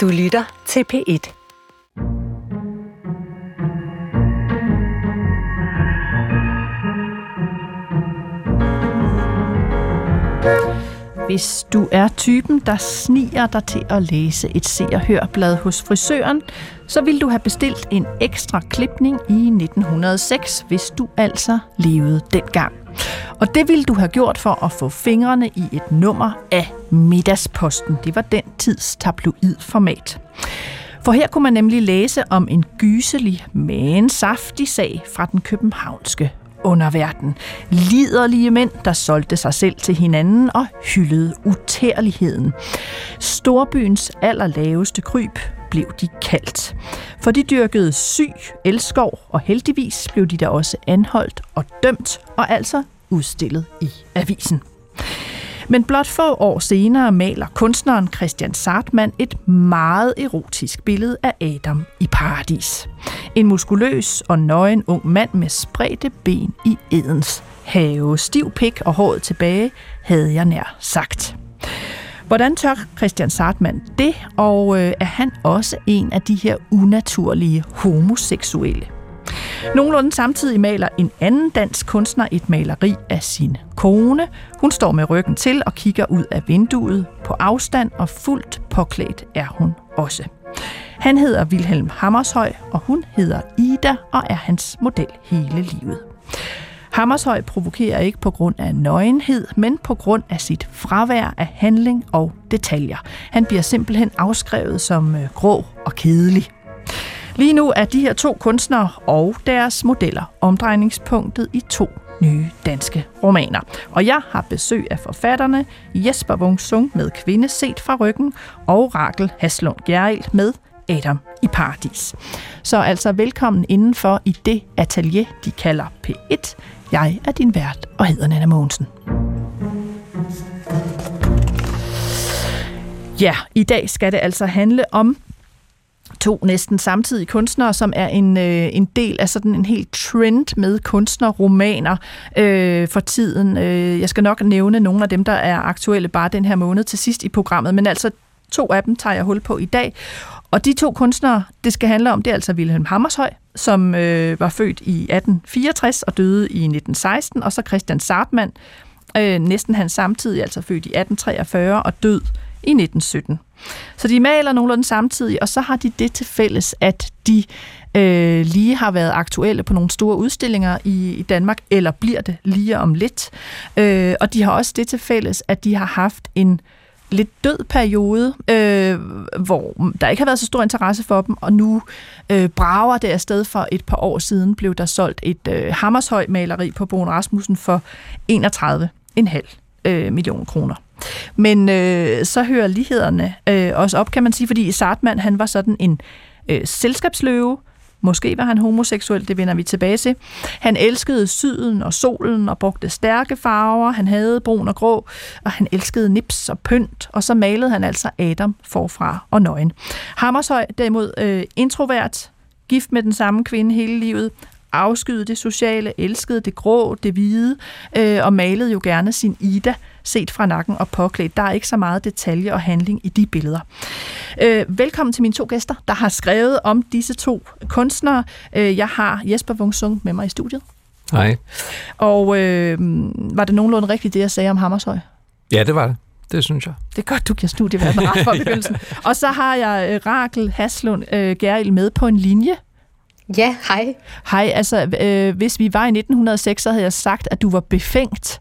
Du lytter til P1. Hvis du er typen, der sniger dig til at læse et se- og hørblad hos frisøren, så vil du have bestilt en ekstra klipning i 1906, hvis du altså levede dengang. Og det ville du have gjort for at få fingrene i et nummer af Middagsposten. Det var den tids tabloidformat. For her kunne man nemlig læse om en gyselig, men saftig sag fra den københavnske underverden. Liderlige mænd, der solgte sig selv til hinanden og hyldede utærligheden. Storbyens allerlaveste kryb blev de kaldt. For de dyrkede syg elskov, og heldigvis blev de da også anholdt og dømt, og altså udstillet i avisen. Men blot få år senere maler kunstneren Christian Sartmann et meget erotisk billede af Adam i paradis. En muskuløs og nøgen ung mand med spredte ben i Edens have. Stiv pik og håret tilbage, havde jeg nær sagt. Hvordan tør Christian Sartmann det, og øh, er han også en af de her unaturlige homoseksuelle? Nogenlunde samtidig maler en anden dansk kunstner et maleri af sin kone. Hun står med ryggen til og kigger ud af vinduet på afstand, og fuldt påklædt er hun også. Han hedder Vilhelm Hammershøj, og hun hedder Ida og er hans model hele livet. Hammershøj provokerer ikke på grund af nøgenhed, men på grund af sit fravær af handling og detaljer. Han bliver simpelthen afskrevet som øh, grå og kedelig. Lige nu er de her to kunstnere og deres modeller omdrejningspunktet i to nye danske romaner. Og jeg har besøg af forfatterne Jesper Wung Sung med Kvinde set fra ryggen og Rakel Haslund Gjerrild med Adam i Paradis. Så altså velkommen indenfor i det atelier, de kalder P1. Jeg er din vært og hedder Nana Mogensen. Ja, i dag skal det altså handle om to næsten samtidige kunstnere, som er en, øh, en del af sådan en helt trend med kunstnerromaner øh, for tiden. Øh, jeg skal nok nævne nogle af dem, der er aktuelle bare den her måned til sidst i programmet, men altså to af dem tager jeg hul på i dag. Og de to kunstnere, det skal handle om, det er altså Wilhelm Hammershøj, som øh, var født i 1864 og døde i 1916, og så Christian Sartmann, øh, næsten hans samtidig, altså født i 1843 og død i 1917. Så de maler nogenlunde samtidig, og så har de det til fælles, at de øh, lige har været aktuelle på nogle store udstillinger i, i Danmark, eller bliver det lige om lidt. Øh, og de har også det til fælles, at de har haft en lidt død periode, øh, hvor der ikke har været så stor interesse for dem, og nu øh, brager det afsted for et par år siden, blev der solgt et øh, Hammershøj maleri på Bogen Rasmussen for 31,5 øh, millioner kroner. Men øh, så hører lighederne øh, også op, kan man sige, fordi Sartmann, han var sådan en øh, selskabsløve, Måske var han homoseksuel, det vender vi tilbage til. Han elskede syden og solen og brugte stærke farver. Han havde brun og grå, og han elskede nips og pynt. Og så malede han altså Adam forfra og nøgen. Hammershøj derimod øh, introvert, gift med den samme kvinde hele livet, afskyede det sociale, elskede det grå, det hvide, øh, og malede jo gerne sin Ida set fra nakken og påklædt. Der er ikke så meget detalje og handling i de billeder. Øh, velkommen til mine to gæster, der har skrevet om disse to kunstnere. Øh, jeg har Jesper Wungsung med mig i studiet. Hej. Og øh, var det nogenlunde rigtigt, det jeg sagde om Hammershøj? Ja, det var det. Det synes jeg. Det er godt, du kan studieverden ret for begyndelsen. og så har jeg øh, Rakel Haslund øh, Geril med på en linje. Ja, hej. Hej, altså øh, hvis vi var i 1906, så havde jeg sagt, at du var befængt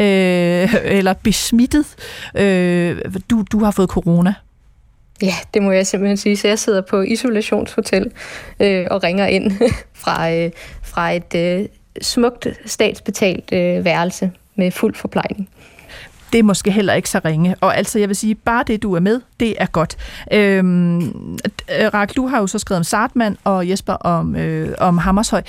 øh, eller besmittet. Øh, du, du har fået corona. Ja, det må jeg simpelthen sige. Så jeg sidder på isolationshotel øh, og ringer ind fra, øh, fra et øh, smukt statsbetalt øh, værelse med fuld forplejning det er måske heller ikke så ringe. Og altså, jeg vil sige, bare det, du er med, det er godt. Øhm, øh, Rak, du har jo så skrevet om Sartmann og Jesper om, øh, om Hammershøj.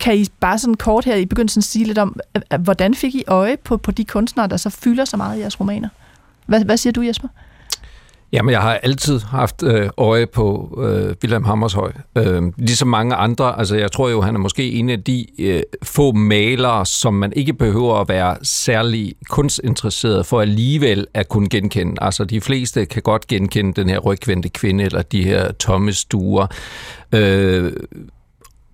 Kan I bare sådan kort her i begyndelsen sige lidt om, hvordan fik I øje på, på de kunstnere, der så fylder så meget i jeres romaner? Hvad, hvad siger du, Jesper? Jamen, jeg har altid haft øh, øje på øh, Wilhelm Hammershøi. Øh, ligesom mange andre, altså jeg tror jo, han er måske en af de øh, få malere, som man ikke behøver at være særlig kunstinteresseret for alligevel at kunne genkende. Altså de fleste kan godt genkende den her rygvendte kvinde, eller de her tomme stuer. Øh,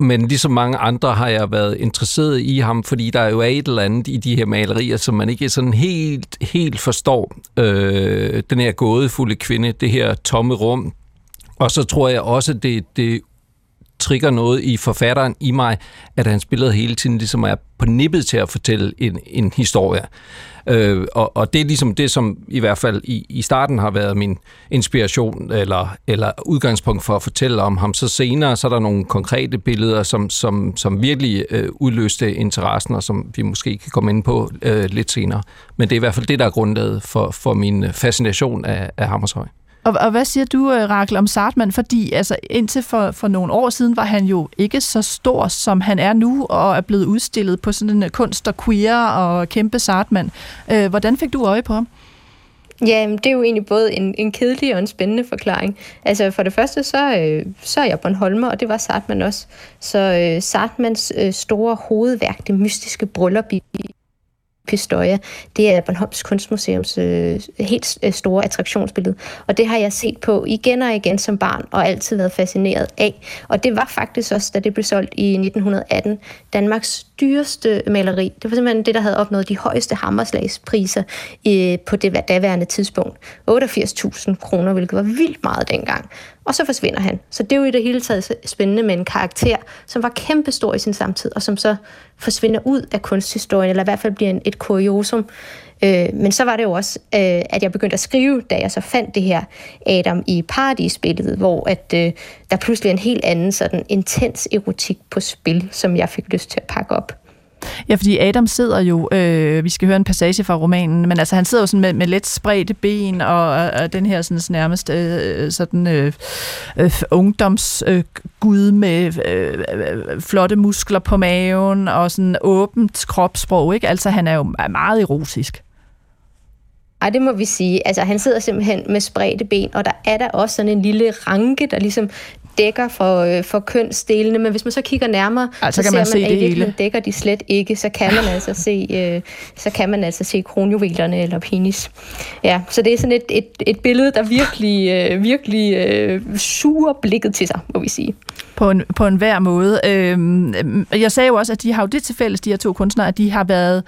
men ligesom mange andre har jeg været interesseret i ham, fordi der jo er et eller andet i de her malerier, som man ikke sådan helt, helt forstår. Øh, den her gådefulde kvinde, det her tomme rum. Og så tror jeg også, det, det trigger noget i forfatteren i mig, at hans billeder hele tiden ligesom er på nippet til at fortælle en, en historie. Øh, og, og det er ligesom det, som i hvert fald i, i starten har været min inspiration eller, eller udgangspunkt for at fortælle om ham. Så senere så er der nogle konkrete billeder, som, som, som virkelig øh, udløste interessen, og som vi måske kan komme ind på øh, lidt senere. Men det er i hvert fald det, der er grundlaget for, for min fascination af, af Hammershøj. Og, og hvad siger du, øh, Rakel, om Sartman? Fordi altså, indtil for, for nogle år siden var han jo ikke så stor, som han er nu, og er blevet udstillet på sådan en øh, kunst og queer og kæmpe Sartman. Øh, hvordan fik du øje på ham? Ja, det er jo egentlig både en, en kedelig og en spændende forklaring. Altså for det første, så, øh, så er jeg Bornholmer, og det var Sartman også. Så øh, Sartmans øh, store hovedværk, det mystiske bryllup i Pistoia, det er Bornholms Kunstmuseums øh, helt øh, store attraktionsbillede. Og det har jeg set på igen og igen som barn, og altid været fascineret af. Og det var faktisk også, da det blev solgt i 1918, Danmarks dyreste maleri. Det var simpelthen det, der havde opnået de højeste hammerslagspriser øh, på det daværende tidspunkt. 88.000 kroner, hvilket var vildt meget dengang og så forsvinder han. Så det er jo i det hele taget spændende med en karakter, som var kæmpestor i sin samtid, og som så forsvinder ud af kunsthistorien, eller i hvert fald bliver en, et kuriosum. Øh, men så var det jo også, øh, at jeg begyndte at skrive, da jeg så fandt det her Adam i paradisbilledet, hvor at, øh, der pludselig er en helt anden sådan intens erotik på spil, som jeg fik lyst til at pakke op. Ja, fordi Adam sidder jo, øh, vi skal høre en passage fra romanen, men altså han sidder jo sådan med, med let spredte ben og, og den her sådan nærmest øh, sådan øh, øh, ungdomsgud øh, med øh, øh, flotte muskler på maven og sådan åbent kropssprog, ikke? Altså han er jo meget erotisk. Ej, det må vi sige. Altså, han sidder simpelthen med spredte ben, og der er der også sådan en lille ranke, der ligesom dækker for, øh, for kønsdelene, men hvis man så kigger nærmere, altså, så kan man ser man, se at det hele. dækker de slet ikke, så kan man altså se, øh, så kan man altså se kronjuvelerne eller penis. Ja, så det er sådan et, et, et billede, der virkelig, øh, virkelig øh, suger blikket til sig, må vi sige. På en, på en hver måde. Øh, jeg sagde jo også, at de har jo det til fælles, de her to kunstnere, at de har været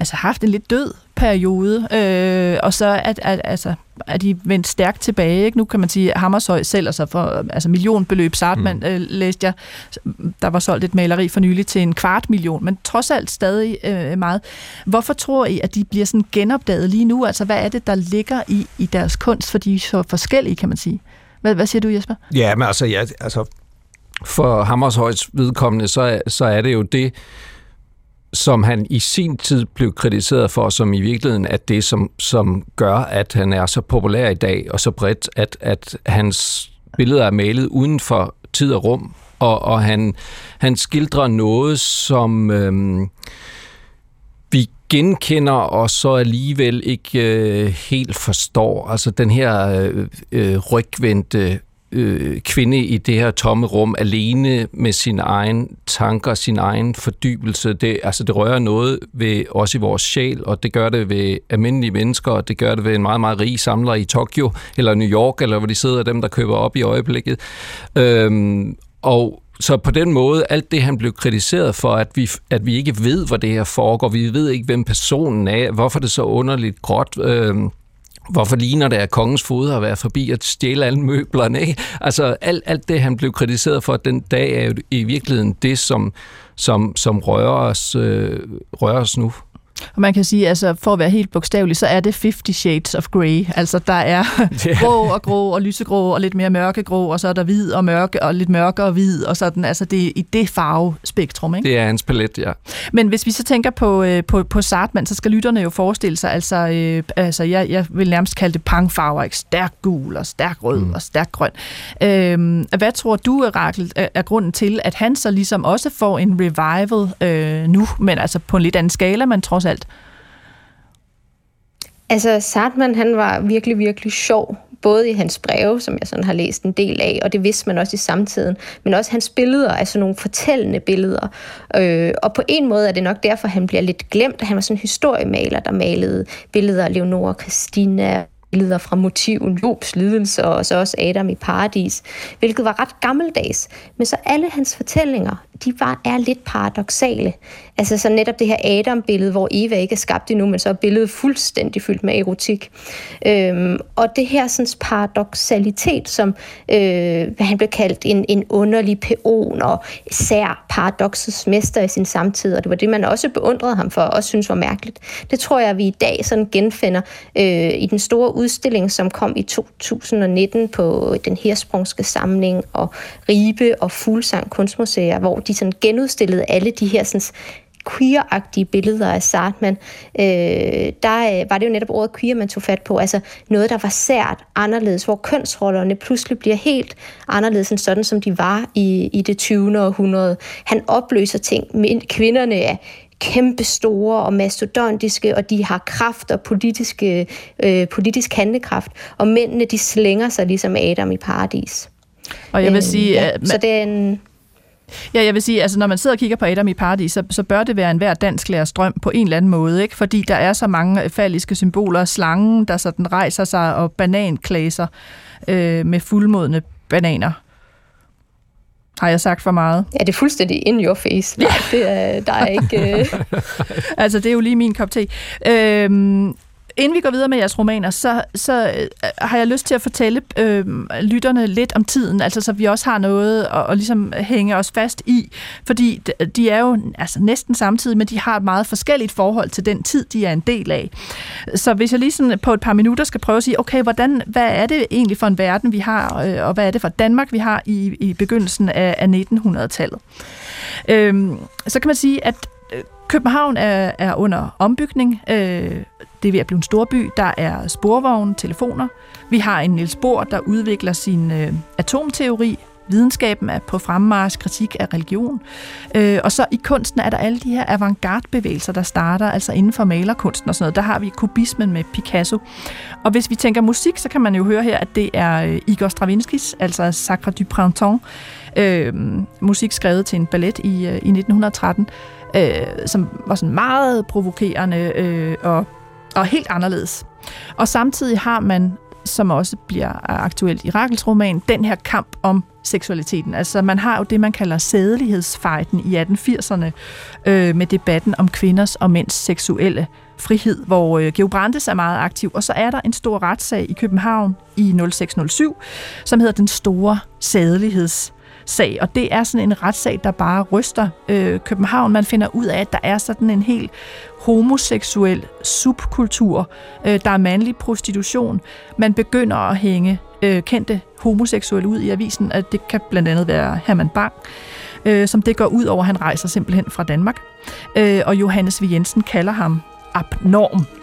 altså haft en lidt død periode, øh, og så at, at, altså, er de vendt stærkt tilbage. Ikke? Nu kan man sige, at Hammershøj sælger sig for altså millionbeløb. Sartman mm. øh, læste jeg, der var solgt et maleri for nylig til en kvart million, men trods alt stadig øh, meget. Hvorfor tror I, at de bliver sådan genopdaget lige nu? Altså, hvad er det, der ligger i, i deres kunst? For de er så forskellige, kan man sige. Hvad, hvad siger du, Jesper? Ja, men altså, ja, altså for Hammershøjs vedkommende, så, så er det jo det, som han i sin tid blev kritiseret for, som i virkeligheden er det, som, som gør, at han er så populær i dag, og så bredt, at, at hans billeder er malet uden for tid og rum, og, og han, han skildrer noget, som øhm, vi genkender, og så alligevel ikke øh, helt forstår. Altså den her øh, øh, rygvendte øh, kvinde i det her tomme rum, alene med sin egen tanker, sin egen fordybelse. Det, altså, det rører noget ved os i vores sjæl, og det gør det ved almindelige mennesker, og det gør det ved en meget, meget rig samler i Tokyo, eller New York, eller hvor de sidder dem, der køber op i øjeblikket. Øhm, og så på den måde, alt det han blev kritiseret for, at vi, at vi ikke ved, hvor det her foregår, vi ved ikke, hvem personen er, hvorfor det er så underligt gråt, øhm, Hvorfor ligner det, at kongens fod har været forbi at stjæle alle møblerne? Ikke? Altså alt, alt det, han blev kritiseret for den dag, er jo i virkeligheden det, som, som, som rører, os, øh, rører os nu. Og man kan sige, altså for at være helt bogstavelig, så er det 50 Shades of Grey. Altså der er grå og grå og lysegrå og lidt mere mørkegrå, og så er der hvid og mørke og lidt mørkere og hvid, og sådan, altså det er i det farvespektrum, ikke? Det er hans palet, ja. Men hvis vi så tænker på, øh, på, på Sartman, så skal lytterne jo forestille sig, altså, øh, altså jeg, jeg vil nærmest kalde det pangfarver, ikke? Stærk gul og stærk rød mm. og stærk grøn. Øh, hvad tror du, Rakel, er grunden til, at han så ligesom også får en revival øh, nu, men altså på en lidt anden skala, men trods alt? Altså, Sartman, han var virkelig, virkelig sjov både i hans breve, som jeg sådan har læst en del af, og det vidste man også i samtiden, men også hans billeder, altså nogle fortællende billeder. Øh, og på en måde er det nok derfor, han bliver lidt glemt. Han var sådan en historiemaler, der malede billeder af Leonora Christina, leder fra motiven Jobs lidelse og så også Adam i paradis, hvilket var ret gammeldags. Men så alle hans fortællinger, de var, er lidt paradoxale. Altså så netop det her Adam-billede, hvor Eva ikke er skabt endnu, men så er billedet fuldstændig fyldt med erotik. Øhm, og det her sådan, paradoxalitet, som øh, hvad han blev kaldt en, en underlig peon og sær paradoxets mester i sin samtid, og det var det, man også beundrede ham for, og også synes var mærkeligt. Det tror jeg, vi i dag sådan genfinder øh, i den store udstilling, som kom i 2019 på den hersprungske samling og Ribe og Fuglsang Kunstmuseer, hvor de sådan genudstillede alle de her sådan, queer-agtige billeder af Sartman, øh, der øh, var det jo netop ordet queer, man tog fat på. Altså noget, der var sært anderledes, hvor kønsrollerne pludselig bliver helt anderledes end sådan, som de var i, i det 20. århundrede. Han opløser ting. Kvinderne er kæmpe store og mastodontiske, og de har kraft og politiske, øh, politisk handlekraft, og mændene de slænger sig ligesom Adam i paradis. Og jeg vil øh, sige, ja, at, så det er en Ja, jeg vil sige, altså når man sidder og kigger på Adam i Paradis, så, så bør det være en hver dansk lærerstrøm på en eller anden måde, ikke? fordi der er så mange falliske symboler. Slangen, der sådan rejser sig, og bananklæser øh, med fuldmodne bananer. Har jeg sagt for meget? Ja, det er fuldstændig in your face. Nej, det er, der er ikke... Øh... altså, det er jo lige min kop te. Øhm, Inden vi går videre med jeres romaner, så, så øh, har jeg lyst til at fortælle øh, lytterne lidt om tiden, altså så vi også har noget at, at ligesom hænge os fast i, fordi de, de er jo altså, næsten samtidig, men de har et meget forskelligt forhold til den tid, de er en del af. Så hvis jeg lige sådan på et par minutter skal prøve at sige, okay, hvordan, hvad er det egentlig for en verden, vi har, øh, og hvad er det for Danmark, vi har i, i begyndelsen af, af 1900-tallet? Øh, så kan man sige, at Øh, København er, er under ombygning. Øh, det er ved at blive en storby. Der er sporvogne, telefoner. Vi har en Niels Bohr, der udvikler sin øh, atomteori. Videnskaben er på fremmarsch, kritik af religion. Øh, og så i kunsten er der alle de her avantgarde-bevægelser, der starter, altså inden for malerkunsten og sådan noget. Der har vi kubismen med Picasso. Og hvis vi tænker musik, så kan man jo høre her, at det er øh, Igor Stravinskis, altså Sacre du Printemps, øh, musik skrevet til en ballet i, øh, i 1913 øh, som var sådan meget provokerende øh, og, og helt anderledes. Og samtidig har man, som også bliver aktuelt i Rakels roman, den her kamp om seksualiteten. Altså man har jo det, man kalder sædelighedsfejden i 1880'erne øh, med debatten om kvinders og mænds seksuelle frihed, hvor øh, Georg Brandes er meget aktiv. Og så er der en stor retssag i København i 0607, som hedder Den Store Sædeligheds sag, og det er sådan en retssag, der bare ryster øh, København. Man finder ud af, at der er sådan en helt homoseksuel subkultur. Øh, der er mandlig prostitution. Man begynder at hænge øh, kendte homoseksuelle ud i avisen, at det kan blandt andet være Herman Bang, øh, som det går ud over, han rejser simpelthen fra Danmark. Øh, og Johannes V. Jensen kalder ham abnorm.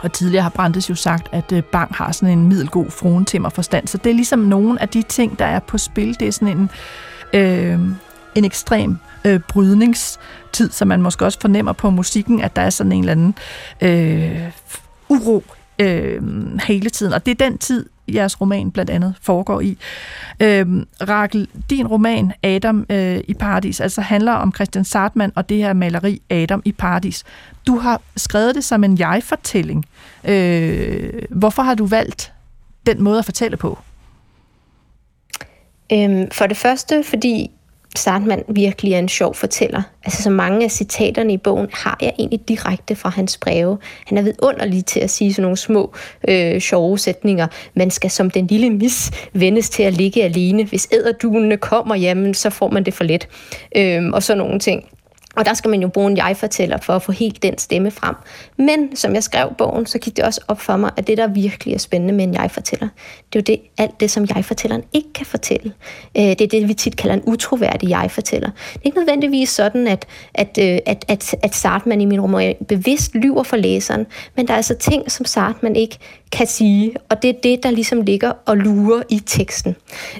Og tidligere har Brandes jo sagt, at øh, Bang har sådan en middelgod fruentimmer forstand. Så det er ligesom nogle af de ting, der er på spil. Det er sådan en, øh, en ekstrem øh, brydningstid, som man måske også fornemmer på musikken, at der er sådan en eller anden øh, uro øh, hele tiden. Og det er den tid, jeres roman blandt andet foregår i. Øhm, Rakel, din roman Adam øh, i Paradis, altså handler om Christian Sartmann og det her maleri Adam i Paradis. Du har skrevet det som en jeg-fortælling. Øh, hvorfor har du valgt den måde at fortælle på? Øhm, for det første, fordi Sartman virkelig er en sjov fortæller. Altså så mange af citaterne i bogen har jeg egentlig direkte fra hans breve. Han er vidunderlig til at sige sådan nogle små øh, sjove sætninger. Man skal som den lille mis vendes til at ligge alene. Hvis æderduene kommer, jamen så får man det for let. Øhm, og så nogle ting. Og der skal man jo bruge en jeg-fortæller for at få helt den stemme frem. Men som jeg skrev bogen, så gik det også op for mig, at det, der virkelig er spændende med en jeg-fortæller, det er jo det, alt det, som jeg-fortælleren ikke kan fortælle. Øh, det er det, vi tit kalder en utroværdig jeg-fortæller. Det er ikke nødvendigvis sådan, at, at, øh, at, at, at Sartman i min roman bevidst lyver for læseren, men der er altså ting, som Sartman ikke kan sige, og det er det, der ligesom ligger og lurer i teksten.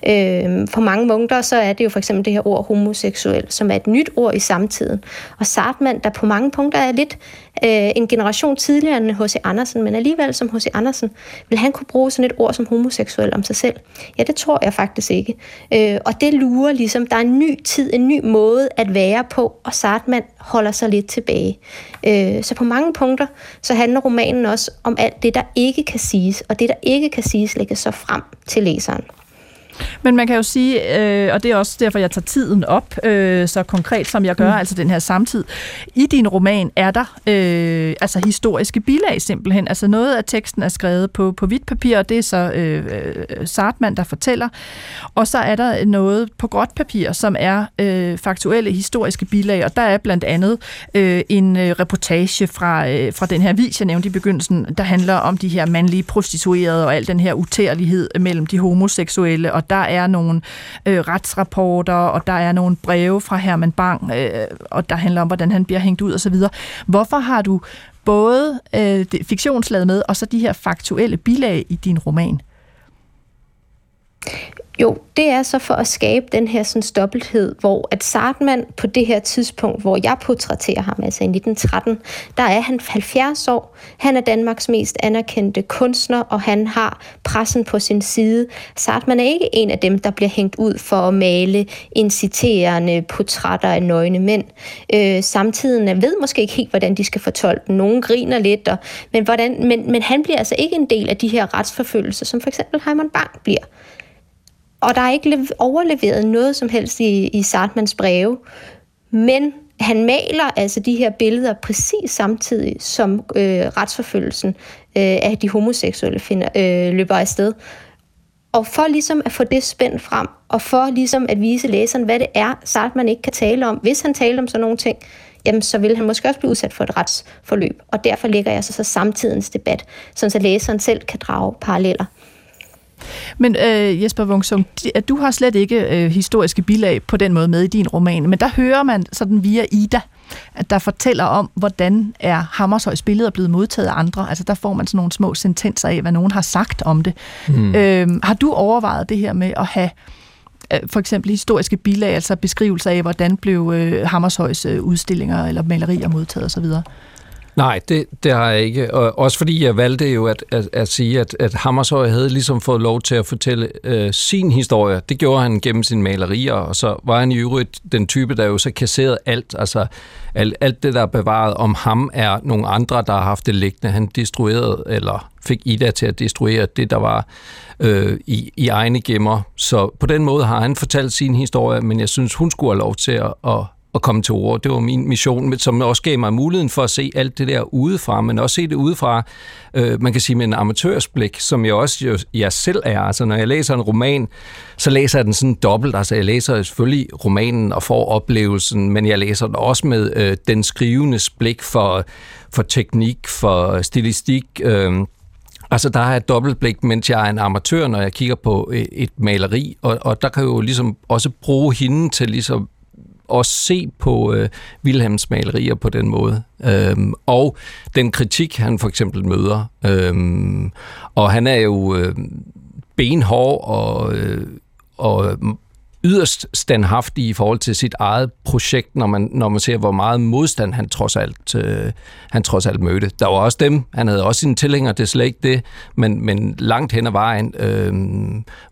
Øh, for mange munkter, så er det jo for eksempel det her ord homoseksuel, som er et nyt ord i samtiden. Og Sartman, der på mange punkter er lidt øh, en generation tidligere end H.C. Andersen, men alligevel som H.C. Andersen, vil han kunne bruge sådan et ord som homoseksuel om sig selv? Ja, det tror jeg faktisk ikke. Øh, og det lurer ligesom, der er en ny tid, en ny måde at være på, og Sartman holder sig lidt tilbage. Øh, så på mange punkter, så handler romanen også om alt det, der ikke kan siges, og det, der ikke kan siges, lægges så frem til læseren. Men man kan jo sige, øh, og det er også derfor, jeg tager tiden op, øh, så konkret som jeg gør, mm. altså den her samtid. I din roman er der øh, altså historiske bilag simpelthen. Altså noget af teksten er skrevet på, på hvidt papir, og det er så øh, øh, Sartman, der fortæller. Og så er der noget på gråt papir, som er øh, faktuelle historiske bilag, og der er blandt andet øh, en øh, reportage fra, øh, fra den her vis, jeg nævnte i begyndelsen, der handler om de her mandlige prostituerede og al den her utærlighed mellem de homoseksuelle og der er nogle øh, retsrapporter, og der er nogle breve fra Herman Bang, øh, og der handler om, hvordan han bliver hængt ud osv. Hvorfor har du både øh, fiktionslaget med, og så de her faktuelle bilag i din roman? Jo, det er så for at skabe den her sådan dobbelthed, hvor at Sartman på det her tidspunkt, hvor jeg portrætterer ham, altså i 1913, der er han 70 år. Han er Danmarks mest anerkendte kunstner, og han har pressen på sin side. Sartman er ikke en af dem, der bliver hængt ud for at male inciterende portrætter af nøgne mænd. Øh, samtiden ved måske ikke helt, hvordan de skal fortolke den. Nogen griner lidt, og, men, hvordan, men, men han bliver altså ikke en del af de her retsforfølgelser, som for eksempel Heimann Bang bliver. Og der er ikke overleveret noget som helst i, i Sartmans breve. Men han maler altså de her billeder præcis samtidig, som øh, retsforfølgelsen øh, af de homoseksuelle finder, øh, løber afsted. Og for ligesom at få det spændt frem, og for ligesom at vise læseren, hvad det er, Sartman ikke kan tale om. Hvis han taler om sådan nogle ting, jamen så vil han måske også blive udsat for et retsforløb. Og derfor lægger jeg så, så samtidens debat, så læseren selv kan drage paralleller. Men øh, Jesper Wungsung, at du har slet ikke øh, historiske bilag på den måde med i din roman, men der hører man sådan via Ida, at der fortæller om, hvordan er Hammershøjs billeder blevet modtaget af andre. Altså der får man sådan nogle små sentenser af, hvad nogen har sagt om det. Mm. Øh, har du overvejet det her med at have øh, for eksempel historiske bilag, altså beskrivelser af, hvordan blev øh, Hammershøjs øh, udstillinger eller malerier modtaget osv.? Nej, det, det har jeg ikke. Og også fordi jeg valgte jo at, at, at sige, at, at Hammershøj havde ligesom fået lov til at fortælle øh, sin historie. Det gjorde han gennem sine malerier, og så var han i øvrigt den type, der jo så kasserede alt. Altså alt, alt det, der er bevaret om ham, er nogle andre, der har haft det liggende. Han destruerede, eller fik Ida til at destruere det, der var øh, i, i egne gemmer. Så på den måde har han fortalt sin historie, men jeg synes, hun skulle have lov til at, at at komme til ord. Det var min mission, som også gav mig muligheden for at se alt det der udefra, men også se det udefra, øh, man kan sige med en amatørsblik, som jeg også jo, jeg selv er. Altså når jeg læser en roman, så læser jeg den sådan dobbelt. Altså jeg læser selvfølgelig romanen og får oplevelsen, men jeg læser den også med øh, den skrivendes blik for, for teknik, for stilistik, øh, Altså, der har jeg et dobbeltblik, mens jeg er en amatør, når jeg kigger på øh, et maleri, og, og der kan jeg jo ligesom også bruge hende til ligesom at se på øh, Wilhelms malerier på den måde. Øhm, og den kritik, han for eksempel møder. Øhm, og han er jo øh, benhård og, øh, og yderst standhaftig i forhold til sit eget projekt, når man, når man ser, hvor meget modstand han trods alt, øh, han trods alt mødte. Der var også dem, han havde også sine tilhængere, det er slet ikke det, men, men langt hen ad vejen øh,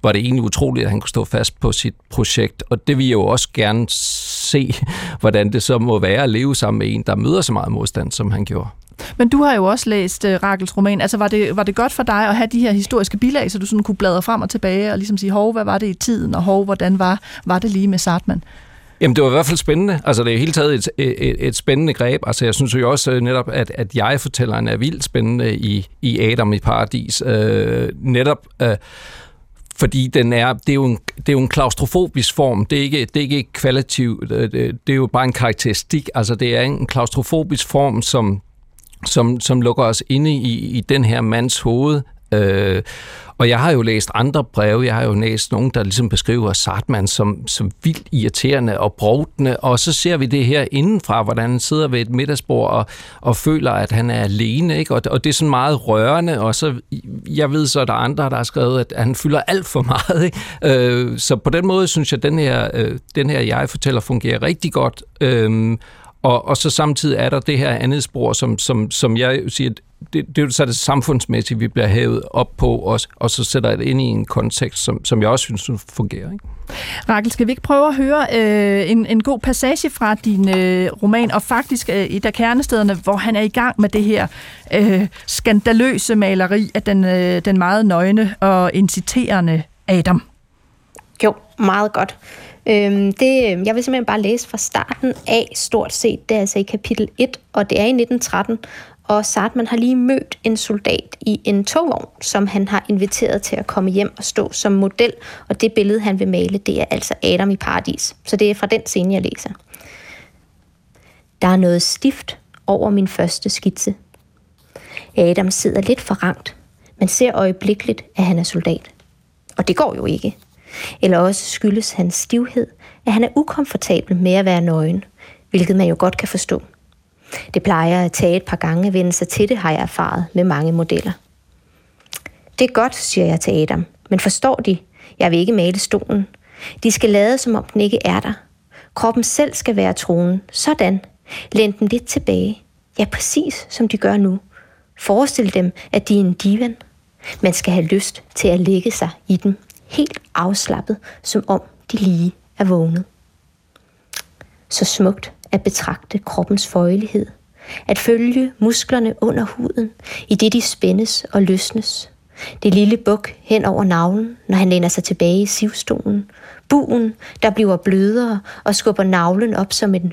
var det egentlig utroligt, at han kunne stå fast på sit projekt, og det vil jeg jo også gerne se, hvordan det så må være at leve sammen med en, der møder så meget modstand, som han gjorde. Men du har jo også læst øh, uh, Rakels roman. Altså, var det, var det godt for dig at have de her historiske bilag, så du sådan kunne bladre frem og tilbage og ligesom sige, hov, hvad var det i tiden, og hov, hvordan var, var det lige med Sartman? Jamen, det var i hvert fald spændende. Altså, det er helt taget et, et, et spændende greb. Altså, jeg synes jo også øh, netop, at, at jeg fortælleren er vildt spændende i, i Adam i Paradis. Øh, netop... Øh, fordi den er, det, er jo en, det er jo en klaustrofobisk form. Det er ikke, det er ikke kvalitativt. Øh, det, det er jo bare en karakteristik. Altså, det er en klaustrofobisk form, som som, som lukker os inde i, i den her mands hoved, Øh, og jeg har jo læst andre breve, jeg har jo læst nogen, der ligesom beskriver Sartman som, som vildt irriterende og brugtende, og så ser vi det her indenfra, hvordan han sidder ved et middagsbord og, og føler, at han er alene, ikke? Og, og det er sådan meget rørende, og så, jeg ved så, at der er andre, der har skrevet, at han fylder alt for meget, ikke? Øh, så på den måde synes jeg, at den her, øh, den her jeg-fortæller fungerer rigtig godt, øh, og, og så samtidig er der det her andet spor, som, som, som jeg siger, det, det er jo så det samfundsmæssige, vi bliver hævet op på, og, og så sætter det ind i en kontekst, som, som jeg også synes fungerer. Ikke? Rakel, skal vi ikke prøve at høre øh, en, en god passage fra din øh, roman, og faktisk øh, et af kernestederne, hvor han er i gang med det her øh, skandaløse maleri af den, øh, den meget nøgne og inciterende Adam? Jo, meget godt. Øhm, det, øh, jeg vil simpelthen bare læse fra starten af stort set. Det er altså i kapitel 1, og det er i 1913. Og Sartman har lige mødt en soldat i en togvogn, som han har inviteret til at komme hjem og stå som model. Og det billede, han vil male, det er altså Adam i paradis. Så det er fra den scene, jeg læser. Der er noget stift over min første skitse. Adam sidder lidt forrangt, men ser øjeblikkeligt, at han er soldat. Og det går jo ikke. Eller også skyldes hans stivhed, at han er ukomfortabel med at være nøgen, hvilket man jo godt kan forstå. Det plejer at tage et par gange at vende sig til det, har jeg erfaret med mange modeller. Det er godt, siger jeg til Adam, men forstår de? Jeg vil ikke male stolen. De skal lade, som om den ikke er der. Kroppen selv skal være tronen. Sådan. Læn den lidt tilbage. Ja, præcis som de gør nu. Forestil dem, at de er en divan. Man skal have lyst til at lægge sig i dem helt afslappet, som om de lige er vågnet. Så smukt at betragte kroppens føjelighed, at følge musklerne under huden, i det de spændes og løsnes. Det lille buk hen over navlen, når han læner sig tilbage i sivstolen. Buen, der bliver blødere og skubber navlen op som en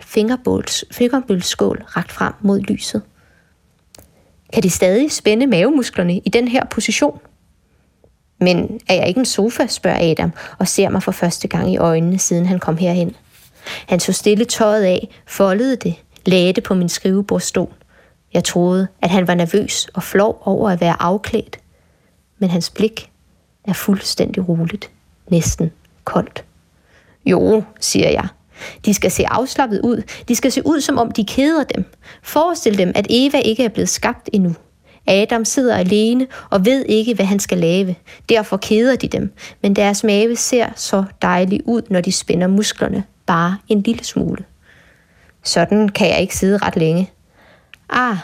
fingerbølskål ragt frem mod lyset. Kan de stadig spænde mavemusklerne i den her position? Men er jeg ikke en sofa, spørger Adam og ser mig for første gang i øjnene, siden han kom herhen. Han tog stille tøjet af, foldede det, lagde det på min skrivebordstol. Jeg troede, at han var nervøs og flov over at være afklædt. Men hans blik er fuldstændig roligt, næsten koldt. Jo, siger jeg. De skal se afslappet ud. De skal se ud, som om de keder dem. Forestil dem, at Eva ikke er blevet skabt endnu. Adam sidder alene og ved ikke, hvad han skal lave. Derfor keder de dem, men deres mave ser så dejlig ud, når de spænder musklerne bare en lille smule. Sådan kan jeg ikke sidde ret længe. Ah,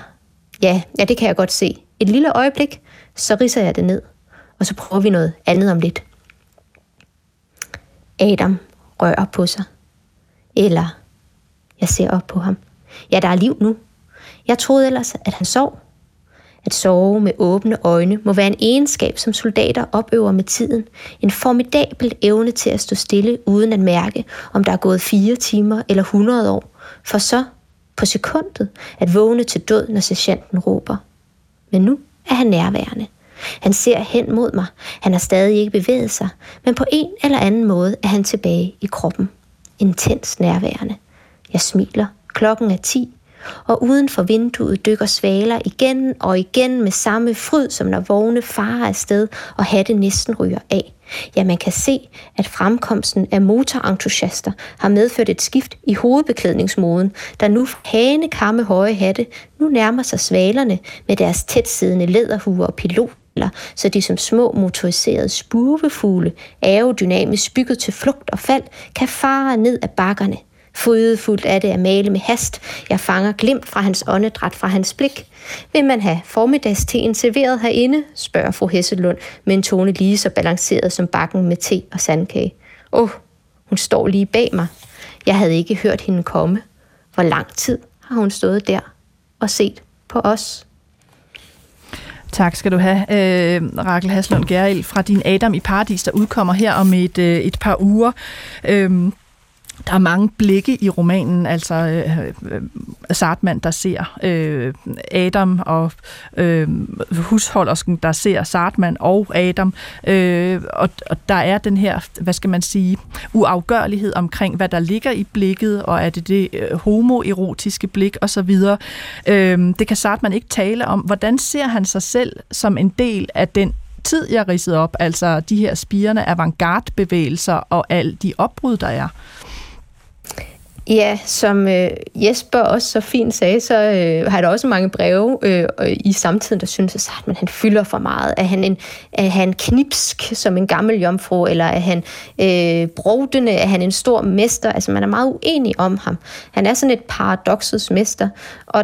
ja, ja, det kan jeg godt se. Et lille øjeblik, så riser jeg det ned, og så prøver vi noget andet om lidt. Adam rører på sig. Eller jeg ser op på ham. Ja, der er liv nu. Jeg troede ellers, at han sov. At sove med åbne øjne må være en egenskab, som soldater opøver med tiden. En formidabel evne til at stå stille uden at mærke, om der er gået fire timer eller 100 år. For så, på sekundet, at vågne til død, når sergeanten råber. Men nu er han nærværende. Han ser hen mod mig. Han har stadig ikke bevæget sig, men på en eller anden måde er han tilbage i kroppen. Intens nærværende. Jeg smiler. Klokken er 10 og uden for vinduet dykker svaler igen og igen med samme fryd, som når vogne farer afsted og hatte næsten ryger af. Ja, man kan se, at fremkomsten af motorentusiaster har medført et skift i hovedbeklædningsmoden, der nu hane kamme høje hatte nu nærmer sig svalerne med deres tætsiddende læderhuer og pilot så de som små motoriserede spurvefugle, aerodynamisk bygget til flugt og fald, kan fare ned ad bakkerne – Frydefuldt er det at male med hast. Jeg fanger glimt fra hans åndedræt fra hans blik. Vil man have formiddagsteen serveret herinde? spørger fru Hesselund med en tone lige så balanceret som bakken med te og sandkage. Åh, oh, hun står lige bag mig. Jeg havde ikke hørt hende komme. Hvor lang tid har hun stået der og set på os? Tak skal du have, øh, Rakel Haslund Gerild fra din Adam i Paradis, der udkommer her om et, øh, et par uger. Øh, der er mange blikke i romanen, altså øh, øh Sartman, der ser øh, Adam, og øh, husholdersken, der ser Sartman og Adam, øh, og, og der er den her, hvad skal man sige, uafgørlighed omkring, hvad der ligger i blikket, og er det det øh, homoerotiske blik osv. Øh, det kan Sartman ikke tale om. Hvordan ser han sig selv som en del af den tid, jeg ridsede op, altså de her spirende avantgarde-bevægelser og alle de opbrud, der er. Ja, som øh, Jesper også så fint sagde, så øh, har der også mange breve øh, i samtiden, der synes, at man han fylder for meget. Er han, en, er han knipsk som en gammel jomfru, eller er han øh, brodende, er han en stor mester? Altså man er meget uenig om ham. Han er sådan et paradoxets mester, og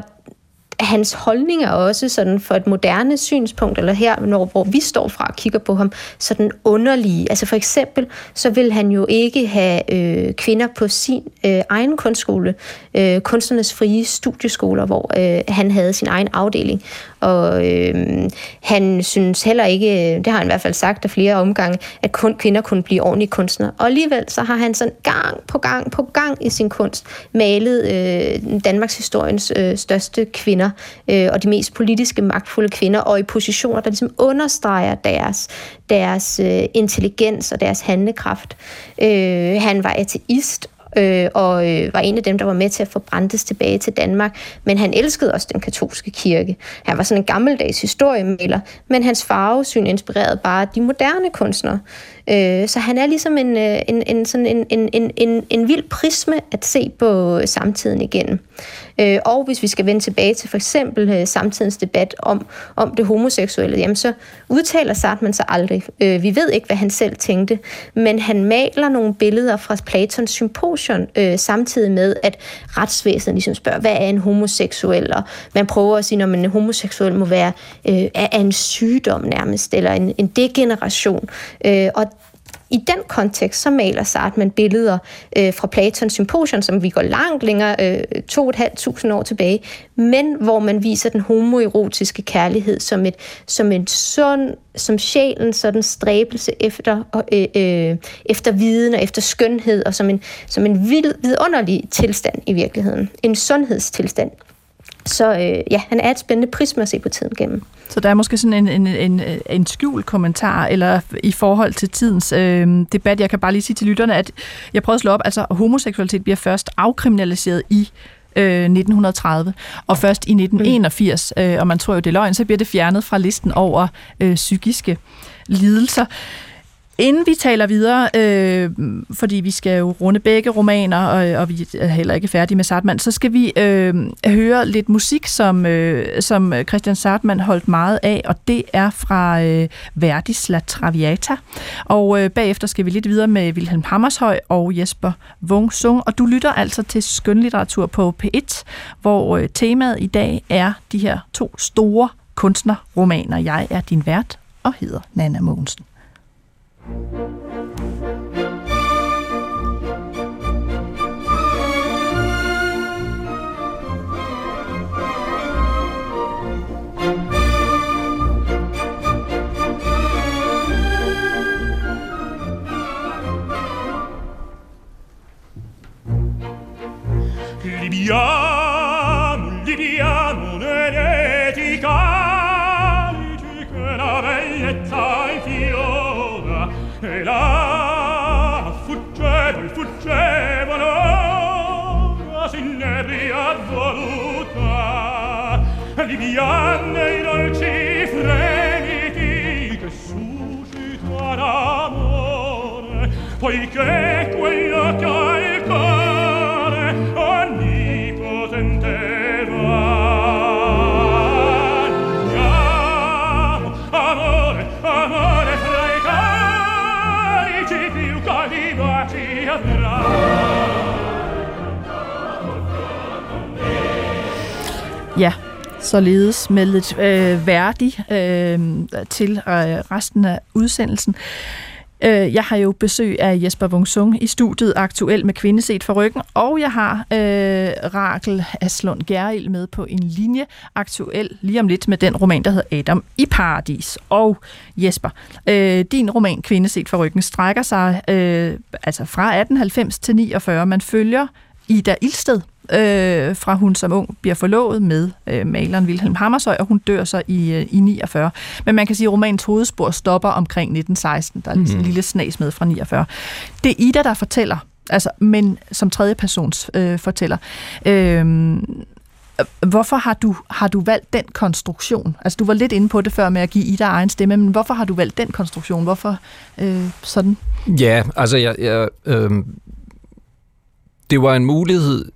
hans holdninger også sådan for et moderne synspunkt, eller her, når, hvor vi står fra og kigger på ham, sådan underlige. Altså for eksempel, så vil han jo ikke have øh, kvinder på sin øh, egen kunstskole, øh, kunstnernes frie studieskoler, hvor øh, han havde sin egen afdeling. Og øh, han synes heller ikke, øh, det har han i hvert fald sagt af flere omgange, at kun kvinder kunne blive ordentlige kunstnere. Og alligevel så har han sådan gang på gang på gang i sin kunst malet øh, Danmarks historiens øh, største kvinder øh, og de mest politiske magtfulde kvinder, og i positioner, der ligesom understreger deres, deres øh, intelligens og deres handlekraft. Øh, han var ateist, øh, og øh, var en af dem, der var med til at få Brandes tilbage til Danmark. Men han elskede også den katolske kirke. Han var sådan en gammeldags historiemaler, men hans farvesyn inspirerede bare de moderne kunstnere. Øh, så han er ligesom en, øh, en, en, sådan en, en, en, en, en vild prisme at se på samtiden igen. Øh, og hvis vi skal vende tilbage til for eksempel øh, samtidens debat om, om det homoseksuelle, jamen så udtaler Sartman sig aldrig. Øh, vi ved ikke, hvad han selv tænkte, men han maler nogle billeder fra Platons symposion, øh, samtidig med, at retsvæsenet ligesom spørger, hvad er en homoseksuel? Og man prøver at sige, at en homoseksuel må være øh, er en sygdom nærmest, eller en, en degeneration. Øh, og i den kontekst, så maler Sartman billeder øh, fra Platons symposion, som vi går langt længere, øh, to og et halvt tusind år tilbage, men hvor man viser den homoerotiske kærlighed som et som en sund, som sjælen sådan stræbelse efter, øh, øh, efter viden og efter skønhed, og som en, som en vild, vidunderlig tilstand i virkeligheden. En sundhedstilstand. Så øh, ja, han er et spændende prisme at se på tiden gennem. Så der er måske sådan en, en, en, en skjult kommentar, eller i forhold til tidens øh, debat. Jeg kan bare lige sige til lytterne, at jeg prøvede at slå op, altså homoseksualitet bliver først afkriminaliseret i øh, 1930, og først i 1981, øh, og man tror jo, det er løgn, så bliver det fjernet fra listen over øh, psykiske lidelser. Inden vi taler videre, øh, fordi vi skal jo runde begge romaner, og, og vi er heller ikke færdige med Sartman, så skal vi øh, høre lidt musik, som, øh, som Christian Sartman holdt meget af, og det er fra øh, Verdis La Traviata. Og øh, bagefter skal vi lidt videre med Wilhelm Hammershøj og Jesper Wungsung, og du lytter altså til skønlitteratur på P1, hvor øh, temaet i dag er de her to store kunstnerromaner. Jeg er din vært og hedder Nana Mogensen. Libian e là fuggevol fuggevolo la sinneria voluta alivianne i dolci fremiti che suscita l'amore poiché quello che ha il cuore onnipotente va. Amore amore Ja, således med lidt øh, værdig øh, til øh, resten af udsendelsen. Øh, jeg har jo besøg af Jesper Wungsung i studiet aktuelt med Kvindeset for ryggen, og jeg har øh, Rakel Aslund Gerild med på en linje aktuel lige om lidt med den roman, der hedder Adam i Paradis. Og Jesper, øh, din roman Kvindeset for ryggen strækker sig øh, altså fra 1890 til 49. Man følger Ida Ilsted, øh, fra hun som ung bliver forlovet med øh, maleren Wilhelm Hammershøj, og hun dør så i, øh, i 49. Men man kan sige, at romanens hovedspor stopper omkring 1916. Der er mm. en lille snas med fra 49. Det er Ida, der fortæller, altså, men som tredje persons øh, fortæller. Øh, Hvorfor har du, har du valgt den konstruktion? Altså, du var lidt inde på det før med at give Ida egen stemme, men hvorfor har du valgt den konstruktion? Hvorfor øh, sådan? Ja, altså, jeg, jeg, øh, det var en mulighed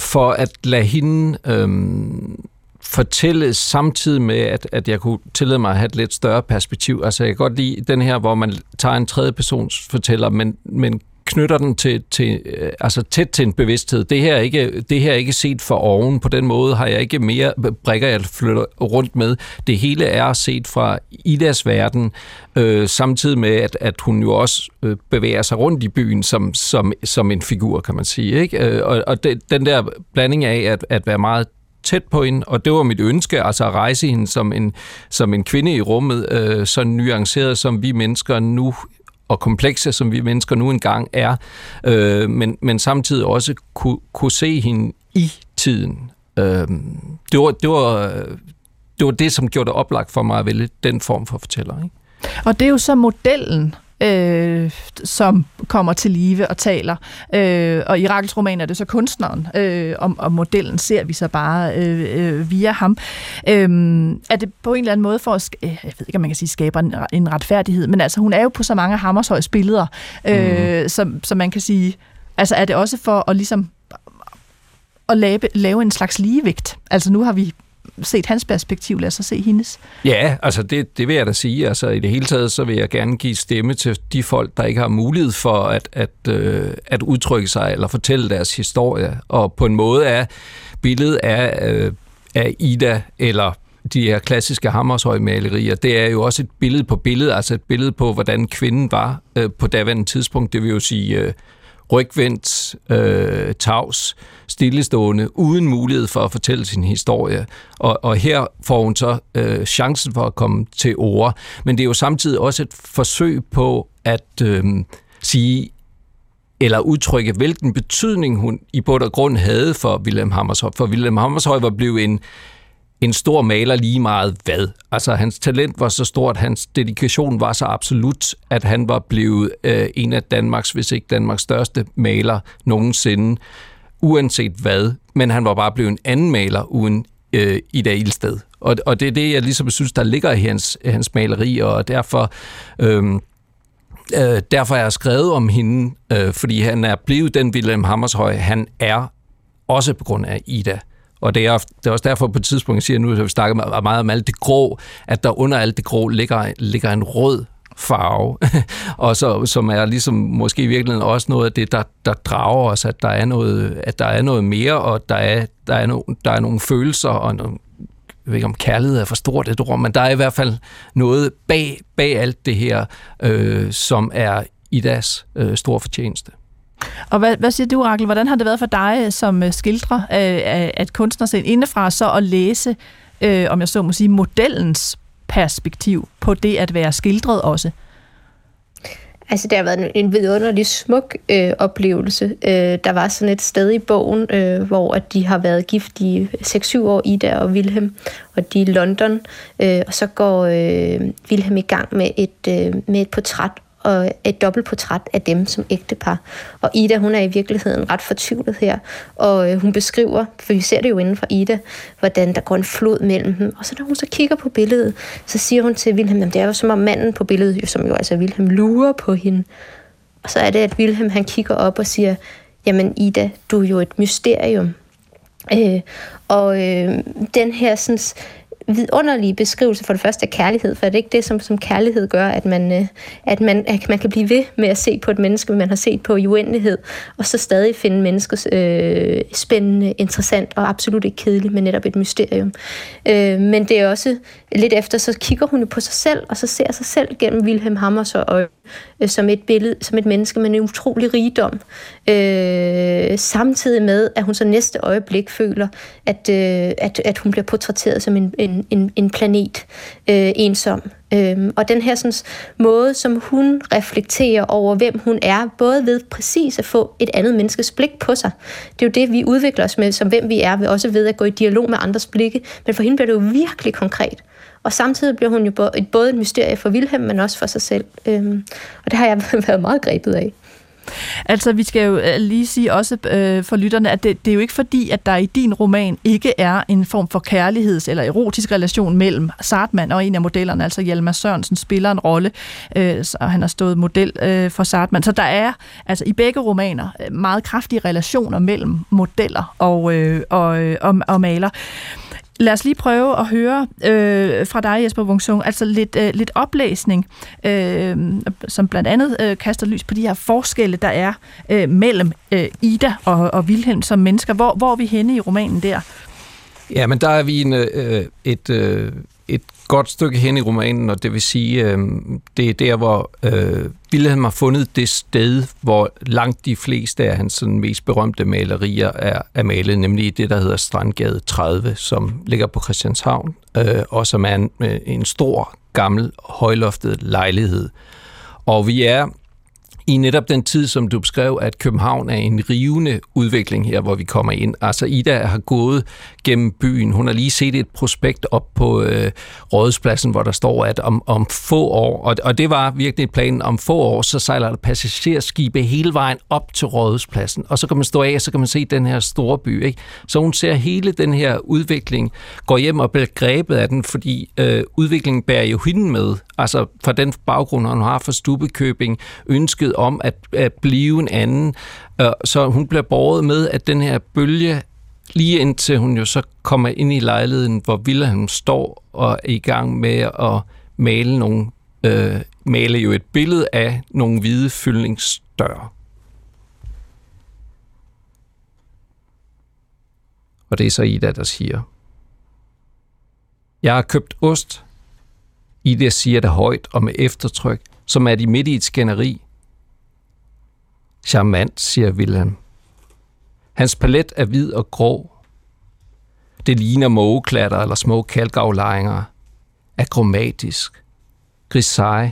for at lade hende øhm, fortælle samtidig med, at, at jeg kunne tillade mig at have et lidt større perspektiv. Altså, jeg kan godt lide den her, hvor man tager en tredje persons fortæller, men, men knytter den til, til, øh, altså tæt til en bevidsthed. Det her, er ikke, det her er ikke set for oven. På den måde har jeg ikke mere brikker, jeg flytter rundt med. Det hele er set fra Idas verden, øh, samtidig med, at, at hun jo også øh, bevæger sig rundt i byen som, som, som en figur, kan man sige. Ikke? Øh, og og det, den der blanding af at, at være meget tæt på hende, og det var mit ønske, altså at rejse hende som en, som en kvinde i rummet, øh, så nuanceret som vi mennesker nu og komplekse, som vi mennesker nu engang er, øh, men, men samtidig også kunne, kunne se hende i tiden. Øh, det, var, det, var, det var det, som gjorde det oplagt for mig at vælge den form for fortæller. Ikke? Og det er jo så modellen øh, som kommer til live og taler. Øh, og i Rakels roman er det så kunstneren, øh, og, og modellen ser vi så bare øh, øh, via ham. Øh, er det på en eller anden måde for at, øh, jeg ved ikke, om man kan sige, skaber en, en retfærdighed, men altså hun er jo på så mange Hammershøjs billeder, øh, mm. som, som man kan sige, altså er det også for at ligesom at lave, lave en slags ligevægt. Altså nu har vi set hans perspektiv, lad os så se hendes. Ja, altså det, det vil jeg da sige. Altså i det hele taget, så vil jeg gerne give stemme til de folk, der ikke har mulighed for at, at, øh, at udtrykke sig eller fortælle deres historie. Og på en måde er billedet af, øh, af Ida eller de her klassiske Hammershøj-malerier, det er jo også et billede på billede, altså et billede på, hvordan kvinden var øh, på daværende tidspunkt. Det vil jo sige øh, rygvendt, øh, tavs, stillestående, uden mulighed for at fortælle sin historie. Og, og her får hun så øh, chancen for at komme til ord. Men det er jo samtidig også et forsøg på at øh, sige, eller udtrykke, hvilken betydning hun i bund og grund havde for Wilhelm Hammershøi. For Wilhelm Hammershøi var blevet en en stor maler lige meget hvad. Altså hans talent var så stort, hans dedikation var så absolut, at han var blevet øh, en af Danmarks, hvis ikke Danmarks største maler nogensinde, uanset hvad. Men han var bare blevet en anden maler uden øh, Ida Ilsted. Og, og det er det, jeg ligesom synes, der ligger i hans, hans maleri, og derfor... Øh, Øh, derfor er jeg skrevet om hende, øh, fordi han er blevet den Wilhelm Hammershøj, han er, også på grund af Ida. Og det er, det er også derfor på et tidspunkt, jeg siger nu, at vi snakker meget om alt det grå, at der under alt det grå ligger, ligger en rød farve, og så, som er ligesom måske i virkeligheden også noget af det, der, der drager os, at der er noget, at der er noget mere, og der er, der er, no, der er nogle følelser, og nogle, jeg ved ikke om kærlighed er for stort et rum, men der er i hvert fald noget bag, bag alt det her, øh, som er Idas øh, store fortjeneste. Og hvad, hvad siger du, Rakel? Hvordan har det været for dig som øh, skildrer øh, at kunstnersen indefra så at læse, øh, om jeg så må sige, modellens perspektiv på det at være skildret også? Altså, det har været en vidunderlig smuk øh, oplevelse. Øh, der var sådan et sted i bogen, øh, hvor at de har været gift i 6-7 år, Ida og Wilhelm, og de er i London. Øh, og så går øh, Wilhelm i gang med et, øh, med et portræt og et dobbeltportræt af dem som ægtepar. Og Ida, hun er i virkeligheden ret fortvivlet her, og øh, hun beskriver, for vi ser det jo inden for Ida, hvordan der går en flod mellem dem. Og så når hun så kigger på billedet, så siger hun til Wilhelm, at det er jo som om manden på billedet, som jo altså Wilhelm lurer på hende. Og så er det, at Wilhelm han kigger op og siger, jamen Ida, du er jo et mysterium. Øh, og øh, den her sådan, vidunderlige beskrivelse for det første af kærlighed, for det er ikke det, som, som kærlighed gør, at man, øh, at, man, at man kan blive ved med at se på et menneske, man har set på i uendelighed, og så stadig finde mennesket øh, spændende, interessant og absolut ikke kedeligt, men netop et mysterium. Øh, men det er også lidt efter, så kigger hun på sig selv, og så ser sig selv gennem Wilhelm Hammers øje, øh, som et billede, som et menneske med en utrolig rigdom. Øh, samtidig med, at hun så næste øjeblik føler, at, øh, at, at hun bliver portrætteret som en, en, en, en planet, øh, ensom. Øhm, og den her sådan, måde, som hun reflekterer over, hvem hun er, både ved præcis at få et andet menneskes blik på sig. Det er jo det, vi udvikler os med, som hvem vi er, ved også ved at gå i dialog med andres blikke. Men for hende bliver det jo virkelig konkret. Og samtidig bliver hun jo både et mysterie for Wilhelm, men også for sig selv. Øhm, og det har jeg været meget grebet af. Altså, vi skal jo øh, lige sige også øh, for lytterne, at det, det er jo ikke fordi, at der i din roman ikke er en form for kærligheds- eller erotisk relation mellem Sartman og en af modellerne, altså Hjalmar Sørensen, spiller en rolle, øh, og han har stået model øh, for Sartman. Så der er altså i begge romaner øh, meget kraftige relationer mellem modeller og, øh, og, øh, og, og maler. Lad os lige prøve at høre øh, fra dig, Jesper Wungsung, altså lidt, øh, lidt oplæsning, øh, som blandt andet øh, kaster lys på de her forskelle, der er øh, mellem øh, Ida og, og Wilhelm som mennesker. Hvor, hvor er vi henne i romanen der? Ja, men der er vi en, øh, et, øh, et godt stykke hen i romanen, og det vil sige, øh, det er der, hvor øh, Wilhelm har fundet det sted, hvor langt de fleste af hans sådan, mest berømte malerier er, er malet, nemlig det, der hedder Strandgade 30, som ligger på Christianshavn, øh, og som er en, øh, en stor, gammel, højloftet lejlighed. Og vi er i netop den tid, som du beskrev, at København er en rivende udvikling her, hvor vi kommer ind. Altså Ida har gået gennem byen. Hun har lige set et prospekt op på øh, Rådhuspladsen, hvor der står, at om, om få år, og, og det var virkelig planen, om få år, så sejler der passagerskibe hele vejen op til Rådhuspladsen, og så kan man stå af, og så kan man se den her store by. Ikke? Så hun ser hele den her udvikling, går hjem og bliver grebet af den, fordi øh, udviklingen bærer jo hende med. Altså fra den baggrund, hun har for Stubekøbing, ønsket om at, at blive en anden. Øh, så hun bliver båret med, at den her bølge lige indtil hun jo så kommer ind i lejligheden, hvor Wilhelm står og er i gang med at male nogle øh, male jo et billede af nogle hvide fyldningsdøre. Og det er så Ida, der siger, Jeg har købt ost. Ida siger det højt og med eftertryk, som er de midt i et skænderi. Charmant, siger Wilhelm. Hans palet er hvid og grå. Det ligner mågeklatter eller små kalkaflejringer. Akromatisk. Grisai.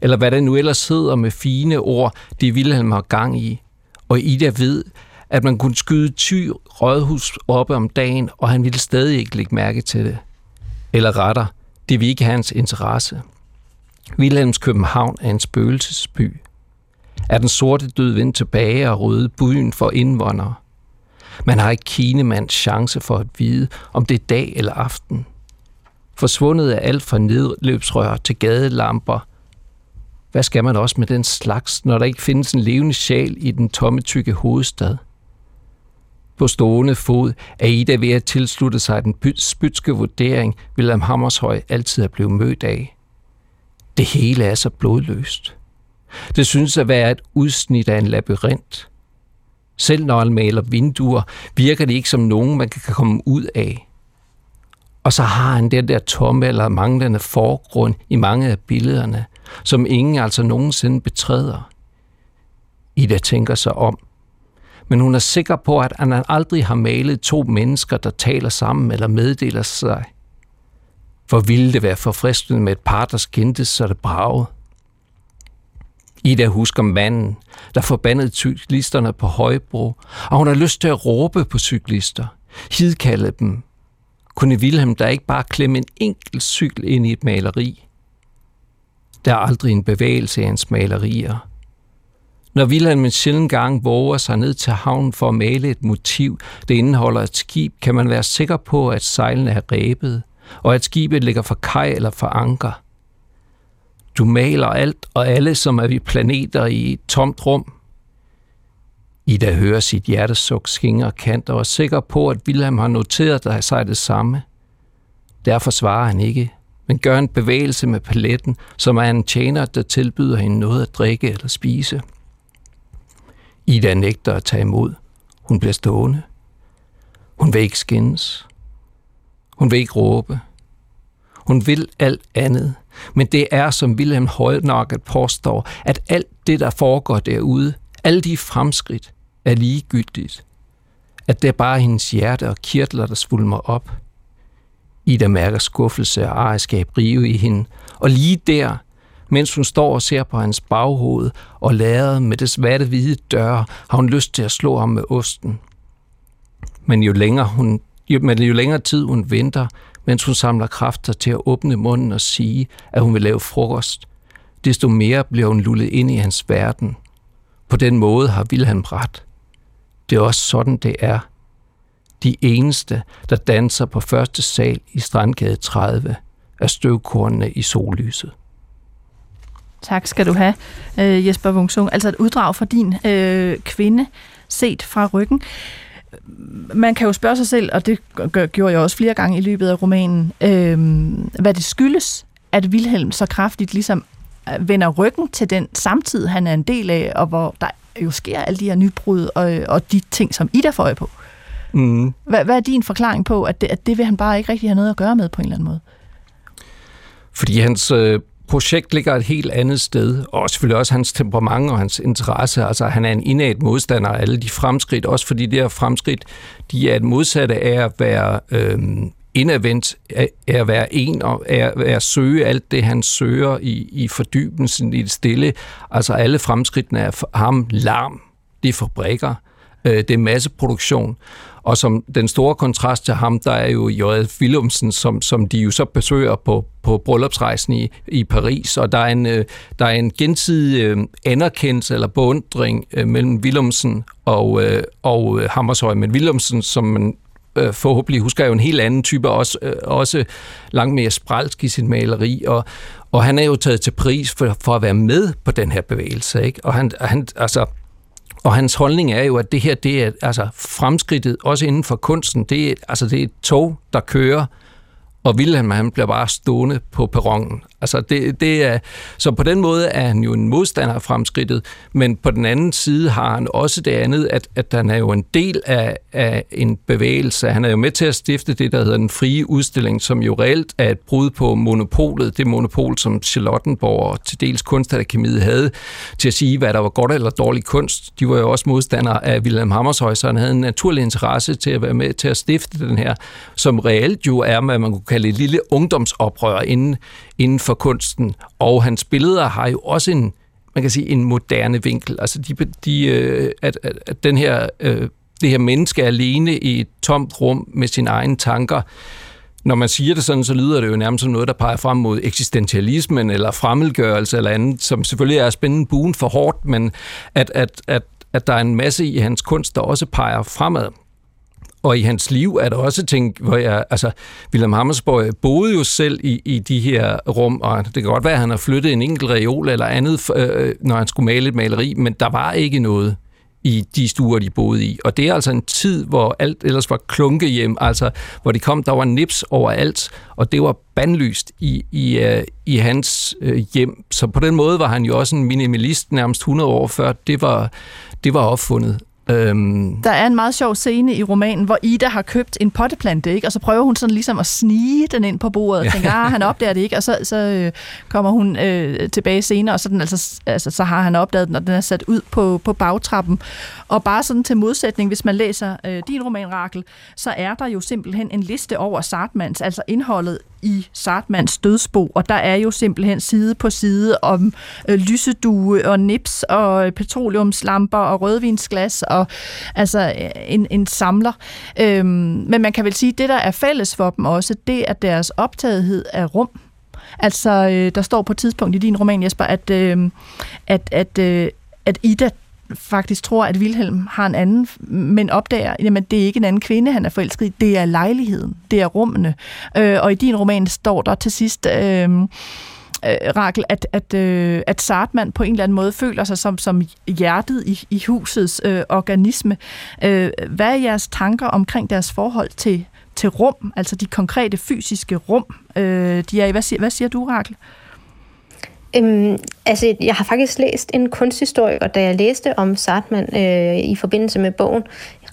Eller hvad det nu ellers hedder med fine ord, det Wilhelm har gang i. Og Ida ved, at man kunne skyde ty rådhus oppe om dagen, og han ville stadig ikke lægge mærke til det. Eller retter, det vil ikke hans interesse. Wilhelms København er en spøgelsesby. Er den sorte død vendt tilbage og røde byen for indvandrere. Man har ikke kinemands chance for at vide, om det er dag eller aften. Forsvundet er alt fra nedløbsrør til gadelamper. Hvad skal man også med den slags, når der ikke findes en levende sjæl i den tomme tykke hovedstad? På stående fod er Ida ved at tilslutte sig den spytske vurdering, William Hammershøj altid er blevet mødt af. Det hele er så blodløst. Det synes at være et udsnit af en labyrint. Selv når han maler vinduer, virker det ikke som nogen, man kan komme ud af. Og så har han den der tomme eller manglende forgrund i mange af billederne, som ingen altså nogensinde betræder. Ida tænker sig om, men hun er sikker på, at han aldrig har malet to mennesker, der taler sammen eller meddeler sig. For ville det være forfriskende med et par, der skændtes, så det bragede. Ida husker manden, der forbandede cyklisterne på Højbro, og hun har lyst til at råbe på cyklister, hidkalde dem. Kunne Wilhelm der ikke bare klemme en enkelt cykel ind i et maleri? Der er aldrig en bevægelse i hans malerier. Når Wilhelm en sjældent gang våger sig ned til havnen for at male et motiv, det indeholder et skib, kan man være sikker på, at sejlene er rebet, og at skibet ligger for kaj eller for anker – du maler alt og alle, som er vi planeter i et tomt rum. Ida hører sit hjertesuk skinger kant og er sikker på, at Wilhelm har noteret sig det samme. Derfor svarer han ikke, men gør en bevægelse med paletten, som er en tjener, der tilbyder hende noget at drikke eller spise. Ida nægter at tage imod. Hun bliver stående. Hun vil ikke skændes. Hun vil ikke råbe. Hun vil alt andet – men det er, som Wilhelm Højnakket påstår, at alt det, der foregår derude, alle de fremskridt, er ligegyldigt. At det er bare hendes hjerte og kirtler, der svulmer op. Ida mærker skuffelse og ejerskab rive i hende, og lige der, mens hun står og ser på hans baghoved og lader med det svarte hvide døre, har hun lyst til at slå ham med osten. Men jo længere, hun, jo, men jo længere tid hun venter, mens hun samler kræfter til at åbne munden og sige, at hun vil lave frokost. Desto mere bliver hun lullet ind i hans verden. på den måde har Wilhelm ret. Det er også sådan, det er. De eneste, der danser på første sal i Strandgade 30, er støvkornene i sollyset. Tak skal du have, øh, Jesper Wungsung. Altså et uddrag fra din øh, kvinde set fra ryggen. Man kan jo spørge sig selv, og det gjorde jeg også flere gange i løbet af romanen, øh, hvad det skyldes, at Wilhelm så kraftigt ligesom øh, vender ryggen til den samtid, han er en del af, og hvor der jo sker alle de her nybrud og, og de ting, som Ida får på. Mm. Hvad, hvad er din forklaring på, at det, at det vil han bare ikke rigtig have noget at gøre med på en eller anden måde? Fordi hans øh, projekt ligger et helt andet sted, og selvfølgelig også hans temperament og hans interesse. Altså, han er en indad modstander af alle de fremskridt, også fordi det her fremskridt, de er et modsatte af at være øh, indadvendt, af at være en og af at søge alt det, han søger i, i fordybelsen, i det stille. Altså, alle fremskridtene er for ham larm, de fabrikker, øh, det er masseproduktion. Og som den store kontrast til ham, der er jo J.F. Willumsen, som, som de jo så besøger på, på bryllupsrejsen i, i Paris, og der er en, øh, der er en gensidig øh, anerkendelse eller beundring øh, mellem Willumsen og, øh, og øh, Hammershøi, Men Willumsen, som man øh, forhåbentlig husker, er jo en helt anden type, også, også langt mere spralsk i sin maleri, og, og han er jo taget til pris for, for at være med på den her bevægelse, ikke? Og han, han altså, og hans holdning er jo, at det her, det er altså fremskridtet, også inden for kunsten, det er, altså det er et tog, der kører, og Wilhelm han bliver bare stående på perronen. Altså det, det er, så på den måde er han jo en modstander af fremskridtet, men på den anden side har han også det andet, at, at han er jo en del af, af en bevægelse. Han er jo med til at stifte det, der hedder den frie udstilling, som jo reelt er et brud på monopolet, det monopol, som Charlottenborg og til dels kunstakademiet havde til at sige, hvad der var godt eller dårlig kunst. De var jo også modstandere af Wilhelm Hammershøi, så han havde en naturlig interesse til at være med til at stifte den her, som reelt jo er, hvad man kunne kalde et lille ungdomsoprør inden, inden for kunsten. Og hans billeder har jo også en, man kan sige, en moderne vinkel. Altså, de, de, øh, at, at, at den her, øh, det her menneske er alene i et tomt rum med sine egne tanker, når man siger det sådan, så lyder det jo nærmest som noget, der peger frem mod eksistentialismen eller fremmedgørelse eller andet, som selvfølgelig er spændende buen for hårdt, men at, at, at, at der er en masse i hans kunst, der også peger fremad. Og i hans liv er der også ting, hvor jeg, altså, William Hammersborg boede jo selv i, i de her rum, og det kan godt være, at han har flyttet en enkelt reol eller andet, øh, øh, når han skulle male et maleri, men der var ikke noget i de stuer, de boede i. Og det er altså en tid, hvor alt ellers var klunkehjem, altså hvor de kom, der var nips overalt, og det var bandlyst i, i, øh, i hans øh, hjem. Så på den måde var han jo også en minimalist nærmest 100 år før det var, det var opfundet. Øhm. Der er en meget sjov scene i romanen, hvor Ida har købt en potteplante, ikke? og så prøver hun sådan ligesom at snige den ind på bordet, og tænker, ah, han opdager det ikke, og så, så øh, kommer hun øh, tilbage senere, og så, den altså, altså, så har han opdaget den, og den er sat ud på, på bagtrappen. Og bare sådan til modsætning, hvis man læser øh, din roman, Rakel, så er der jo simpelthen en liste over Sartmans, altså indholdet i Sartmans dødsbo, og der er jo simpelthen side på side om øh, lysedue og nips og petroleumslamper og rødvinsglas og altså øh, en, en samler. Øhm, men man kan vel sige, at det, der er fælles for dem også, det er deres optagethed af rum. Altså, øh, der står på et tidspunkt i din roman, Jesper, at, øh, at, at, øh, at Ida faktisk tror, at Wilhelm har en anden, men opdager, jamen det er ikke en anden kvinde, han er forelsket i, det er lejligheden, det er rummene. Øh, og i din roman står der til sidst... Øh, øh, Rakel, at, at, øh, at Sartman på en eller anden måde føler sig som, som hjertet i, i husets øh, organisme. Øh, hvad er jeres tanker omkring deres forhold til, til rum, altså de konkrete fysiske rum, øh, de er i? Hvad siger, hvad siger du, Rakel? Øhm, altså, jeg har faktisk læst en kunsthistoriker, da jeg læste om Sartman øh, i forbindelse med bogen,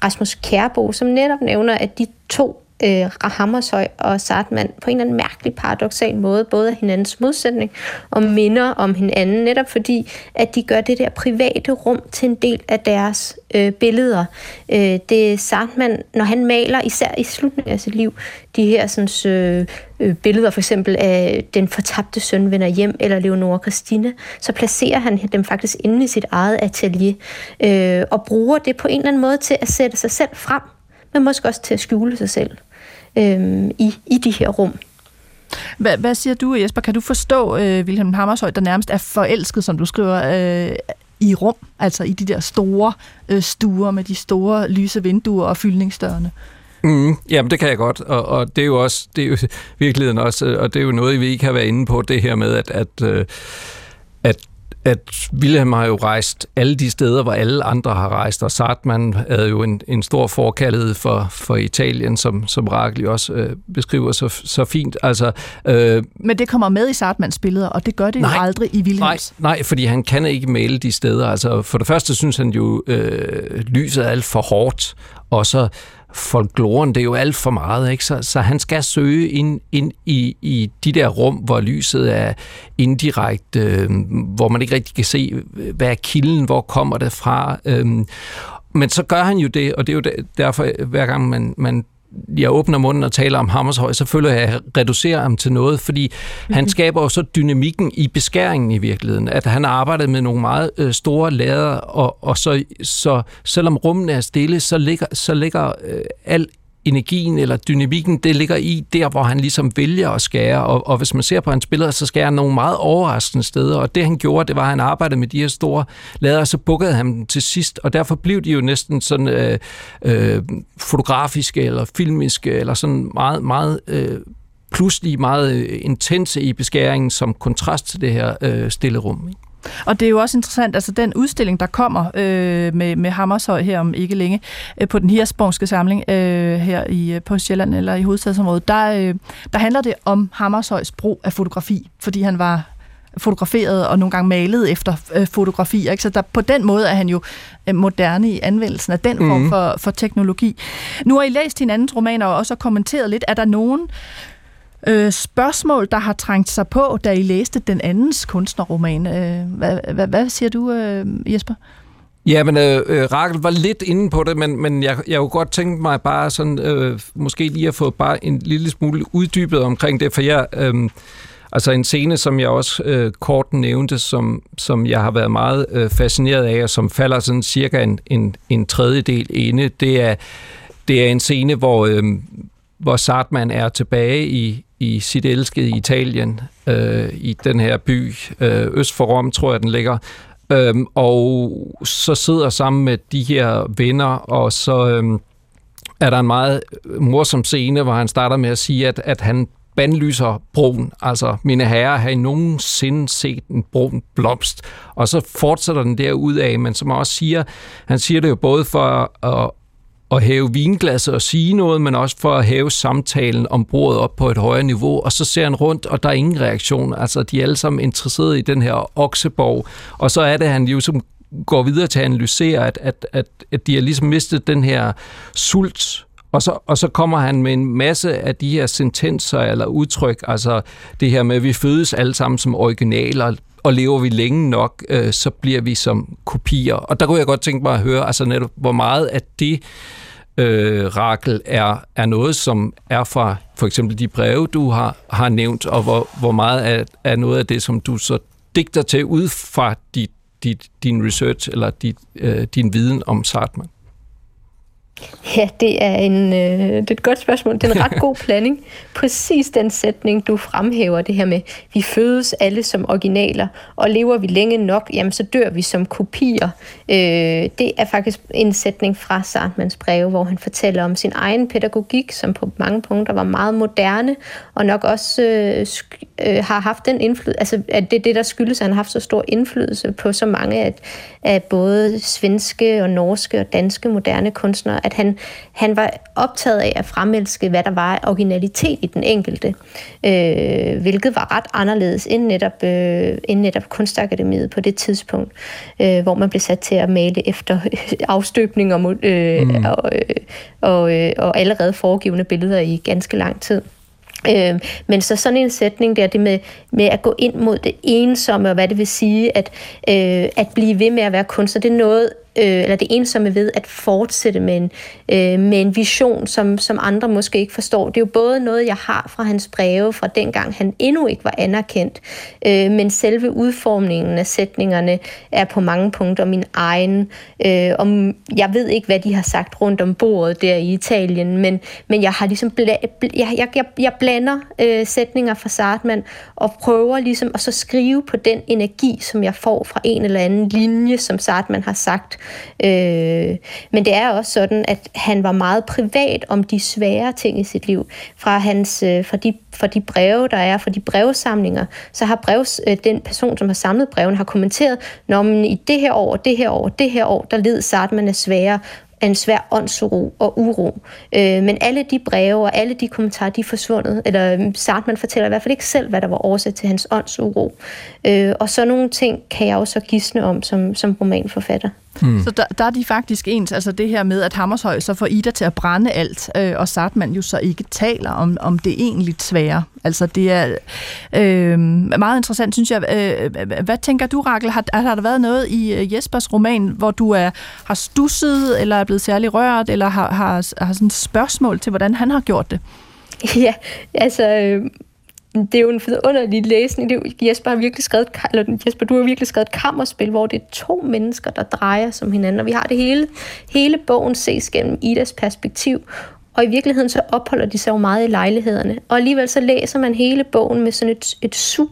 Rasmus Kærbo, som netop nævner, at de to øh, Hammershøi og Sartmann på en eller anden mærkelig paradoxal måde, både af hinandens modsætning og minder om hinanden, netop fordi, at de gør det der private rum til en del af deres øh, billeder. Øh, det er når han maler, især i slutningen af sit liv, de her sådan, øh, øh, billeder for eksempel af den fortabte søn vender hjem, eller Leonora Christina, så placerer han dem faktisk inde i sit eget atelier, øh, og bruger det på en eller anden måde til at sætte sig selv frem, men måske også til at skjule sig selv øh, i, i de her rum. Hvad, hvad siger du, Jesper? Kan du forstå øh, Wilhelm Hammershøj, der nærmest er forelsket, som du skriver, øh, i rum, altså i de der store øh, stuer med de store lyse vinduer og fyldningsdørene. Mm, jamen, det kan jeg godt, og, og det er jo også, det er jo virkeligheden også, og det er jo noget, vi ikke har været inde på, det her med, at, at, øh, at at Wilhelm har jo rejst alle de steder, hvor alle andre har rejst, og Sartman havde jo en, en stor forkærlighed for, for Italien, som, som Ragli også øh, beskriver så, så fint. Altså, øh, Men det kommer med i Sartmans billeder, og det gør det nej, jo aldrig i Wilhelms. Nej, nej, fordi han kan ikke male de steder. Altså, for det første synes han jo, øh, lyset er alt for hårdt, og så folkloren, det er jo alt for meget, ikke? Så, så han skal søge ind, ind i, i de der rum, hvor lyset er indirekte, øh, hvor man ikke rigtig kan se, hvad er kilden, hvor kommer det fra. Øh, men så gør han jo det, og det er jo derfor, hver gang man, man jeg åbner munden og taler om Hammershøj, så føler jeg, at jeg reducerer ham til noget, fordi han mhm. skaber jo så dynamikken i beskæringen i virkeligheden, at han har arbejdet med nogle meget øh, store lader, og, og så, så selvom rummene er stille, så ligger, så ligger øh, al energien eller dynamikken, det ligger i der, hvor han ligesom vælger at skære. Og, og hvis man ser på hans billeder, så skærer han nogle meget overraskende steder. Og det han gjorde, det var, at han arbejdede med de her store lader, og så bukkede han dem til sidst. Og derfor blev de jo næsten sådan øh, øh, fotografiske eller filmiske, eller sådan meget, meget øh, pludselig meget øh, intense i beskæringen som kontrast til det her øh, stille rum. Ikke? Og det er jo også interessant, altså den udstilling, der kommer øh, med, med Hammershøj her om ikke længe, øh, på den Hirsborgske samling øh, her i, øh, på Sjælland eller i hovedstadsområdet, der, øh, der handler det om Hammershøjs brug af fotografi, fordi han var fotograferet og nogle gange malet efter øh, fotografier. Ikke? Så der, på den måde er han jo øh, moderne i anvendelsen af den form mm. for, for teknologi. Nu har I læst hinandens romaner og også kommenteret lidt. Er der nogen øh, spørgsmål, der har trængt sig på, da I læste den andens kunstnerroman. Øh, hvad, hvad, hvad siger du, øh, Jesper? Ja, men øh, øh, Rakel var lidt inde på det, men, men jeg, jeg kunne godt tænke mig bare sådan, øh, måske lige at få bare en lille smule uddybet omkring det, for jeg, øh, altså en scene, som jeg også øh, kort nævnte, som, som jeg har været meget øh, fascineret af, og som falder sådan cirka en, en, en tredjedel inde, det er, det er en scene, hvor, øh, hvor Sartman er tilbage i, i sit elskede Italien, øh, i den her by, øh, øst for Rom, tror jeg, den ligger. Øhm, og så sidder sammen med de her venner, og så øhm, er der en meget morsom scene, hvor han starter med at sige, at, at han bandlyser broen. Altså, mine herrer, har I nogensinde set en brun blomst? Og så fortsætter den der ud af, men som også siger, han siger det jo både for at, at hæve vinglasset og sige noget, men også for at hæve samtalen om bordet op på et højere niveau. Og så ser han rundt, og der er ingen reaktion. Altså, de er alle sammen interesserede i den her okseborg. Og så er det, han ligesom går videre til at analysere, at, at, at, at de har ligesom mistet den her sult, og så, og så kommer han med en masse af de her sentenser eller udtryk, altså det her med, at vi fødes alle sammen som originaler, og lever vi længe nok, øh, så bliver vi som kopier. Og der kunne jeg godt tænke mig at høre, altså netop, hvor meget af det øh, Rakel er, er noget, som er fra for eksempel de breve, du har, har nævnt, og hvor, hvor meget er, er noget af det, som du så digter til ud fra dit, dit, din research eller dit, øh, din viden om Sartman? Ja, det er, en, øh, det er et godt spørgsmål. Det er en ret god blanding. Præcis den sætning, du fremhæver, det her med, vi fødes alle som originaler, og lever vi længe nok, jamen så dør vi som kopier. Øh, det er faktisk en sætning fra Sartmans breve, hvor han fortæller om sin egen pædagogik, som på mange punkter var meget moderne, og nok også øh, øh, har haft den indflydelse, altså at det er det, der skyldes, at han har haft så stor indflydelse på så mange af, af både svenske og norske og danske moderne kunstnere, at han, han var optaget af at fremelske, hvad der var af originalitet i den enkelte, øh, hvilket var ret anderledes end netop, øh, end netop Kunstakademiet på det tidspunkt, øh, hvor man blev sat til at male efter afstøbning og, øh, mm. og, øh, og, øh, og allerede foregivende billeder i ganske lang tid. Øh, men så sådan en sætning der, det med, med at gå ind mod det ensomme, og hvad det vil sige, at, øh, at blive ved med at være kunstner, det er noget, øh, eller det ensomme ved at fortsætte med en, øh, med en vision, som, som andre måske ikke forstår. Det er jo både noget, jeg har fra hans breve, fra dengang han endnu ikke var anerkendt, øh, men selve udformningen af sætningerne er på mange punkter min egen. Øh, om, jeg ved ikke, hvad de har sagt rundt om bordet der i Italien, men, men jeg har ligesom bla, bla, jeg, jeg, jeg blander øh, sætninger fra Sartman og prøver ligesom at så skrive på den energi, som jeg får fra en eller anden linje, som Sartman har sagt. Øh, men det er også sådan, at han var meget privat om de svære ting i sit liv. Fra, hans, øh, fra, de, fra de breve, der er, fra de brevsamlinger, så har brevs, øh, den person, som har samlet breven, har kommenteret, når man i det her år, det her år, det her år, der led Sartman af svære af en svær åndsuro og uro. Øh, men alle de breve og alle de kommentarer, de er forsvundet. Eller øh, Sartman fortæller i hvert fald ikke selv, hvad der var årsag til hans åndsuro. Øh, og så nogle ting kan jeg også gisne om som, som romanforfatter. Mm. Så der, der er de faktisk ens, altså det her med, at Hammershøj så får Ida til at brænde alt, øh, og Sartman jo så ikke taler om, om det egentlig svære. Altså det er øh, meget interessant, synes jeg. Øh, hvad tænker du, Rakel? Har, har der været noget i øh, Jespers roman, hvor du er, har stusset, eller er blevet særlig rørt, eller har, har, har sådan et spørgsmål til, hvordan han har gjort det? Ja, altså... Øh det er jo en underlig læsning. Det er jo, Jesper, har virkelig skrevet, eller Jesper, du har virkelig skrevet et kammerspil, hvor det er to mennesker, der drejer som hinanden, og vi har det hele, hele bogen ses gennem Idas perspektiv, og i virkeligheden så opholder de sig jo meget i lejlighederne. Og alligevel så læser man hele bogen med sådan et, et sug,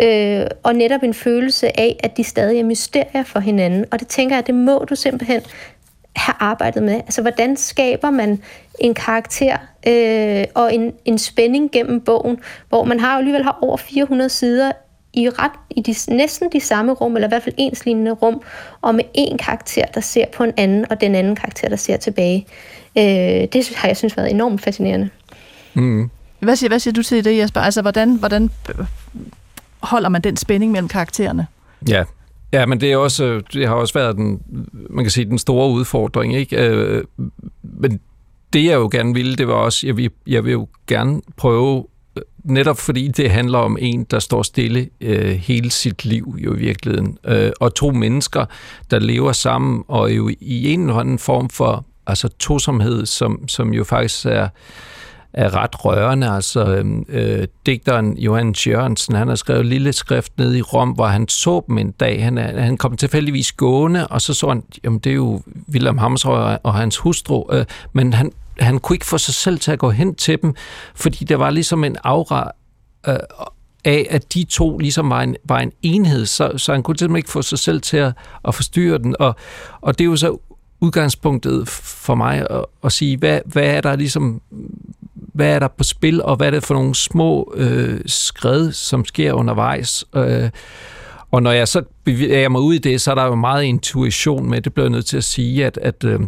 øh, og netop en følelse af, at de stadig er mysterier for hinanden. Og det tænker jeg, det må du simpelthen have arbejdet med. Altså, hvordan skaber man en karakter øh, og en, en spænding gennem bogen, hvor man har alligevel har over 400 sider i ret i de, næsten de samme rum, eller i hvert fald enslignende rum, og med en karakter, der ser på en anden, og den anden karakter, der ser tilbage. Øh, det har jeg synes været enormt fascinerende. Mm. Hvad, siger, hvad siger du til det, Jesper? Altså, hvordan, hvordan holder man den spænding mellem karaktererne? Ja, Ja, men det, er også, øh, det har også været den, man kan sige, den store udfordring. Ikke? Øh, men det jeg jo gerne ville, det var også, jeg vil, jeg vil jo gerne prøve, øh, netop fordi det handler om en, der står stille øh, hele sit liv jo i virkeligheden, øh, og to mennesker, der lever sammen, og jo i en eller anden form for altså tosomhed, som, som jo faktisk er er ret rørende. Altså, øhm, øh, digteren Johan Jørgensen, han har skrevet lille skrift ned i Rom, hvor han så dem en dag. Han, han kom tilfældigvis gående, og så så han, jamen det er jo William Hammershøi og hans hustru, øh, men han, han kunne ikke få sig selv til at gå hen til dem, fordi der var ligesom en aura øh, af, at de to ligesom var en, var en enhed, så, så han kunne simpelthen ikke få sig selv til at, at forstyrre den. Og, og det er jo så udgangspunktet for mig at, at sige, hvad, hvad er der ligesom hvad er der på spil, og hvad er det for nogle små øh, skred, som sker undervejs. Øh, og når jeg så bevæger mig ud i det, så er der jo meget intuition med, det bliver jeg nødt til at sige, at, at, øh,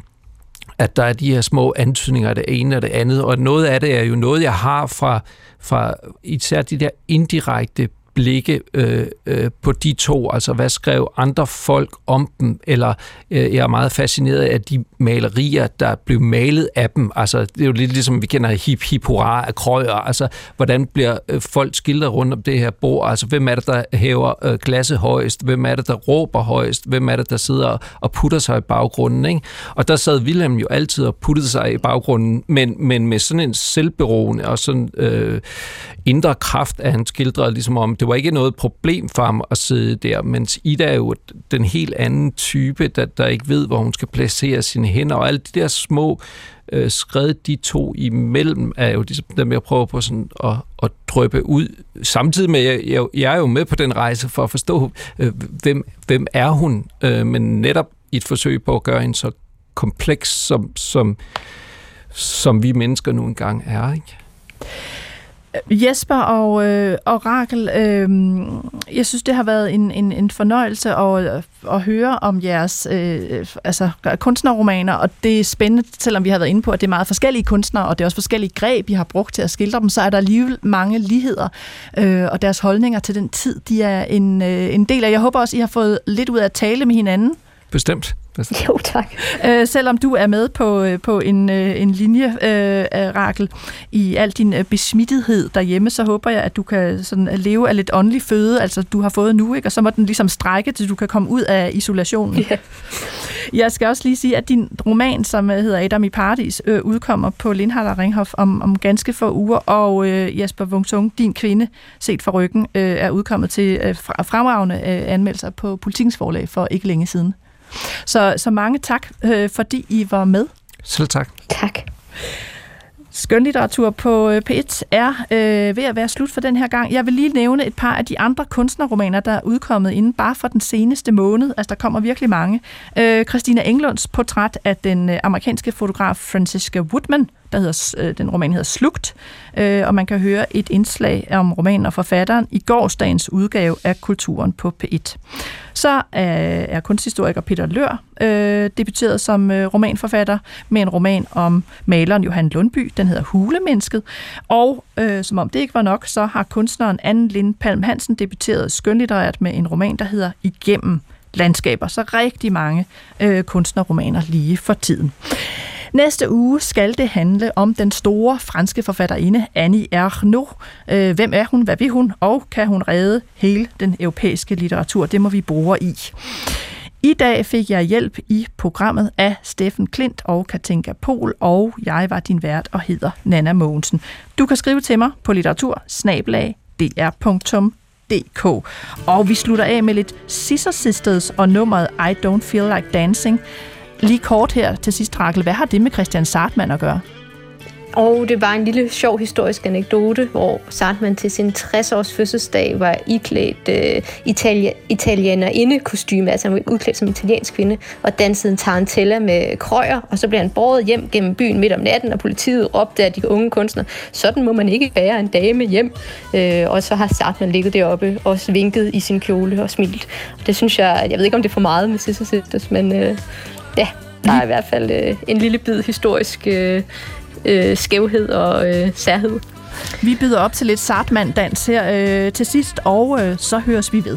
at der er de her små antydninger af det ene og det andet, og noget af det er jo noget, jeg har fra, fra især de der indirekte blikke øh, øh, på de to, altså hvad skrev andre folk om dem, eller øh, jeg er meget fascineret af de malerier, der blev malet af dem, altså det er jo lidt ligesom vi kender hip hip hurra af krøjer, altså hvordan bliver øh, folk skildret rundt om det her bord, altså hvem er det, der hæver øh, klasse højst, hvem er det, der råber højst, hvem er det, der sidder og putter sig i baggrunden, ikke? og der sad Wilhelm jo altid og puttede sig i baggrunden, men, men med sådan en selvberoende og sådan øh, indre kraft, at han skildrede ligesom om, det var ikke noget problem for ham at sidde der, mens Ida er jo den helt anden type, der, der ikke ved, hvor hun skal placere sine hænder, og alle de der små øh, skred, de to imellem, er jo ligesom dem, jeg prøver på sådan at, at drøbe ud. Samtidig med, jeg, jeg, jeg er jo med på den rejse for at forstå, øh, hvem, hvem er hun, øh, men netop i et forsøg på at gøre hende så kompleks, som, som, som vi mennesker nu engang er. Ikke? Øh, Jesper og, øh, og Rakel, øh, jeg synes, det har været en, en, en fornøjelse at, at høre om jeres øh, altså, kunstnerromaner, og det er spændende, selvom vi har været inde på, at det er meget forskellige kunstnere, og det er også forskellige greb, I har brugt til at skildre dem, så er der alligevel mange ligheder, øh, og deres holdninger til den tid, de er en, øh, en del af. Jeg håber også, I har fået lidt ud af at tale med hinanden. Bestemt. Jo, tak. Øh, selvom du er med på, øh, på en, øh, en linje, øh, Rakel, i al din øh, besmittethed derhjemme, så håber jeg, at du kan sådan leve af lidt åndelig føde, altså du har fået nu, ikke? og så må den ligesom strække, til du kan komme ud af isolationen. Yeah. Jeg skal også lige sige, at din roman, som hedder Adam i Paradis, øh, udkommer på Lindhardt og Ringhof om, om ganske få uger, og øh, Jesper Wungsung, din kvinde, set for ryggen, øh, er udkommet til øh, fremragende øh, anmeldelser på Politikens forlag for ikke længe siden. Så, så mange tak, øh, fordi I var med. Selv tak. Tak. Skønlitteratur på øh, P1 er øh, ved at være slut for den her gang. Jeg vil lige nævne et par af de andre kunstnerromaner, der er udkommet inden bare for den seneste måned. Altså, der kommer virkelig mange. Øh, Christina Englunds portræt af den øh, amerikanske fotograf Francisca Woodman, der hedder, øh, den roman hedder Slugt, øh, og man kan høre et indslag om romanen og forfatteren i gårsdagens udgave af Kulturen på P1. Så øh, er kunsthistoriker Peter Lør øh, debuteret som øh, romanforfatter med en roman om maleren Johan Lundby, den hedder Hulemennesket, og øh, som om det ikke var nok, så har kunstneren Anne Lind Palm Hansen debuteret skønlitterært med en roman, der hedder Igennem landskaber. Så rigtig mange øh, kunstnerromaner lige for tiden. Næste uge skal det handle om den store franske forfatterinde Annie Ernaux. Øh, hvem er hun? Hvad vil hun? Og kan hun redde hele den europæiske litteratur? Det må vi bruge i. I dag fik jeg hjælp i programmet af Steffen Klint og Katinka Pol, og jeg var din vært og hedder Nana Mogensen. Du kan skrive til mig på litteratur dr.dk. Og vi slutter af med lidt Scissor Sisters og nummeret I Don't Feel Like Dancing. Lige kort her til sidst, Rakel. Hvad har det med Christian Sartmann at gøre? Og det var en lille sjov historisk anekdote, hvor Sartman til sin 60-års fødselsdag var iklædt øh, Italia, italienerinde kostume, altså han var udklædt som italiensk kvinde, og dansede en tarantella med krøjer, og så blev han båret hjem gennem byen midt om natten, og politiet råbte af de unge kunstnere, sådan må man ikke bære en dame hjem. Øh, og så har Sartman ligget deroppe og vinket i sin kjole og smilt. Og det synes jeg, jeg ved ikke om det er for meget med Sisters Sisters, men øh, ja, der er i hvert fald øh, en lille bid historisk øh, øh, skævhed og øh, særhed. Vi byder op til lidt sartmanddans her øh, til sidst, og øh, så høres vi ved.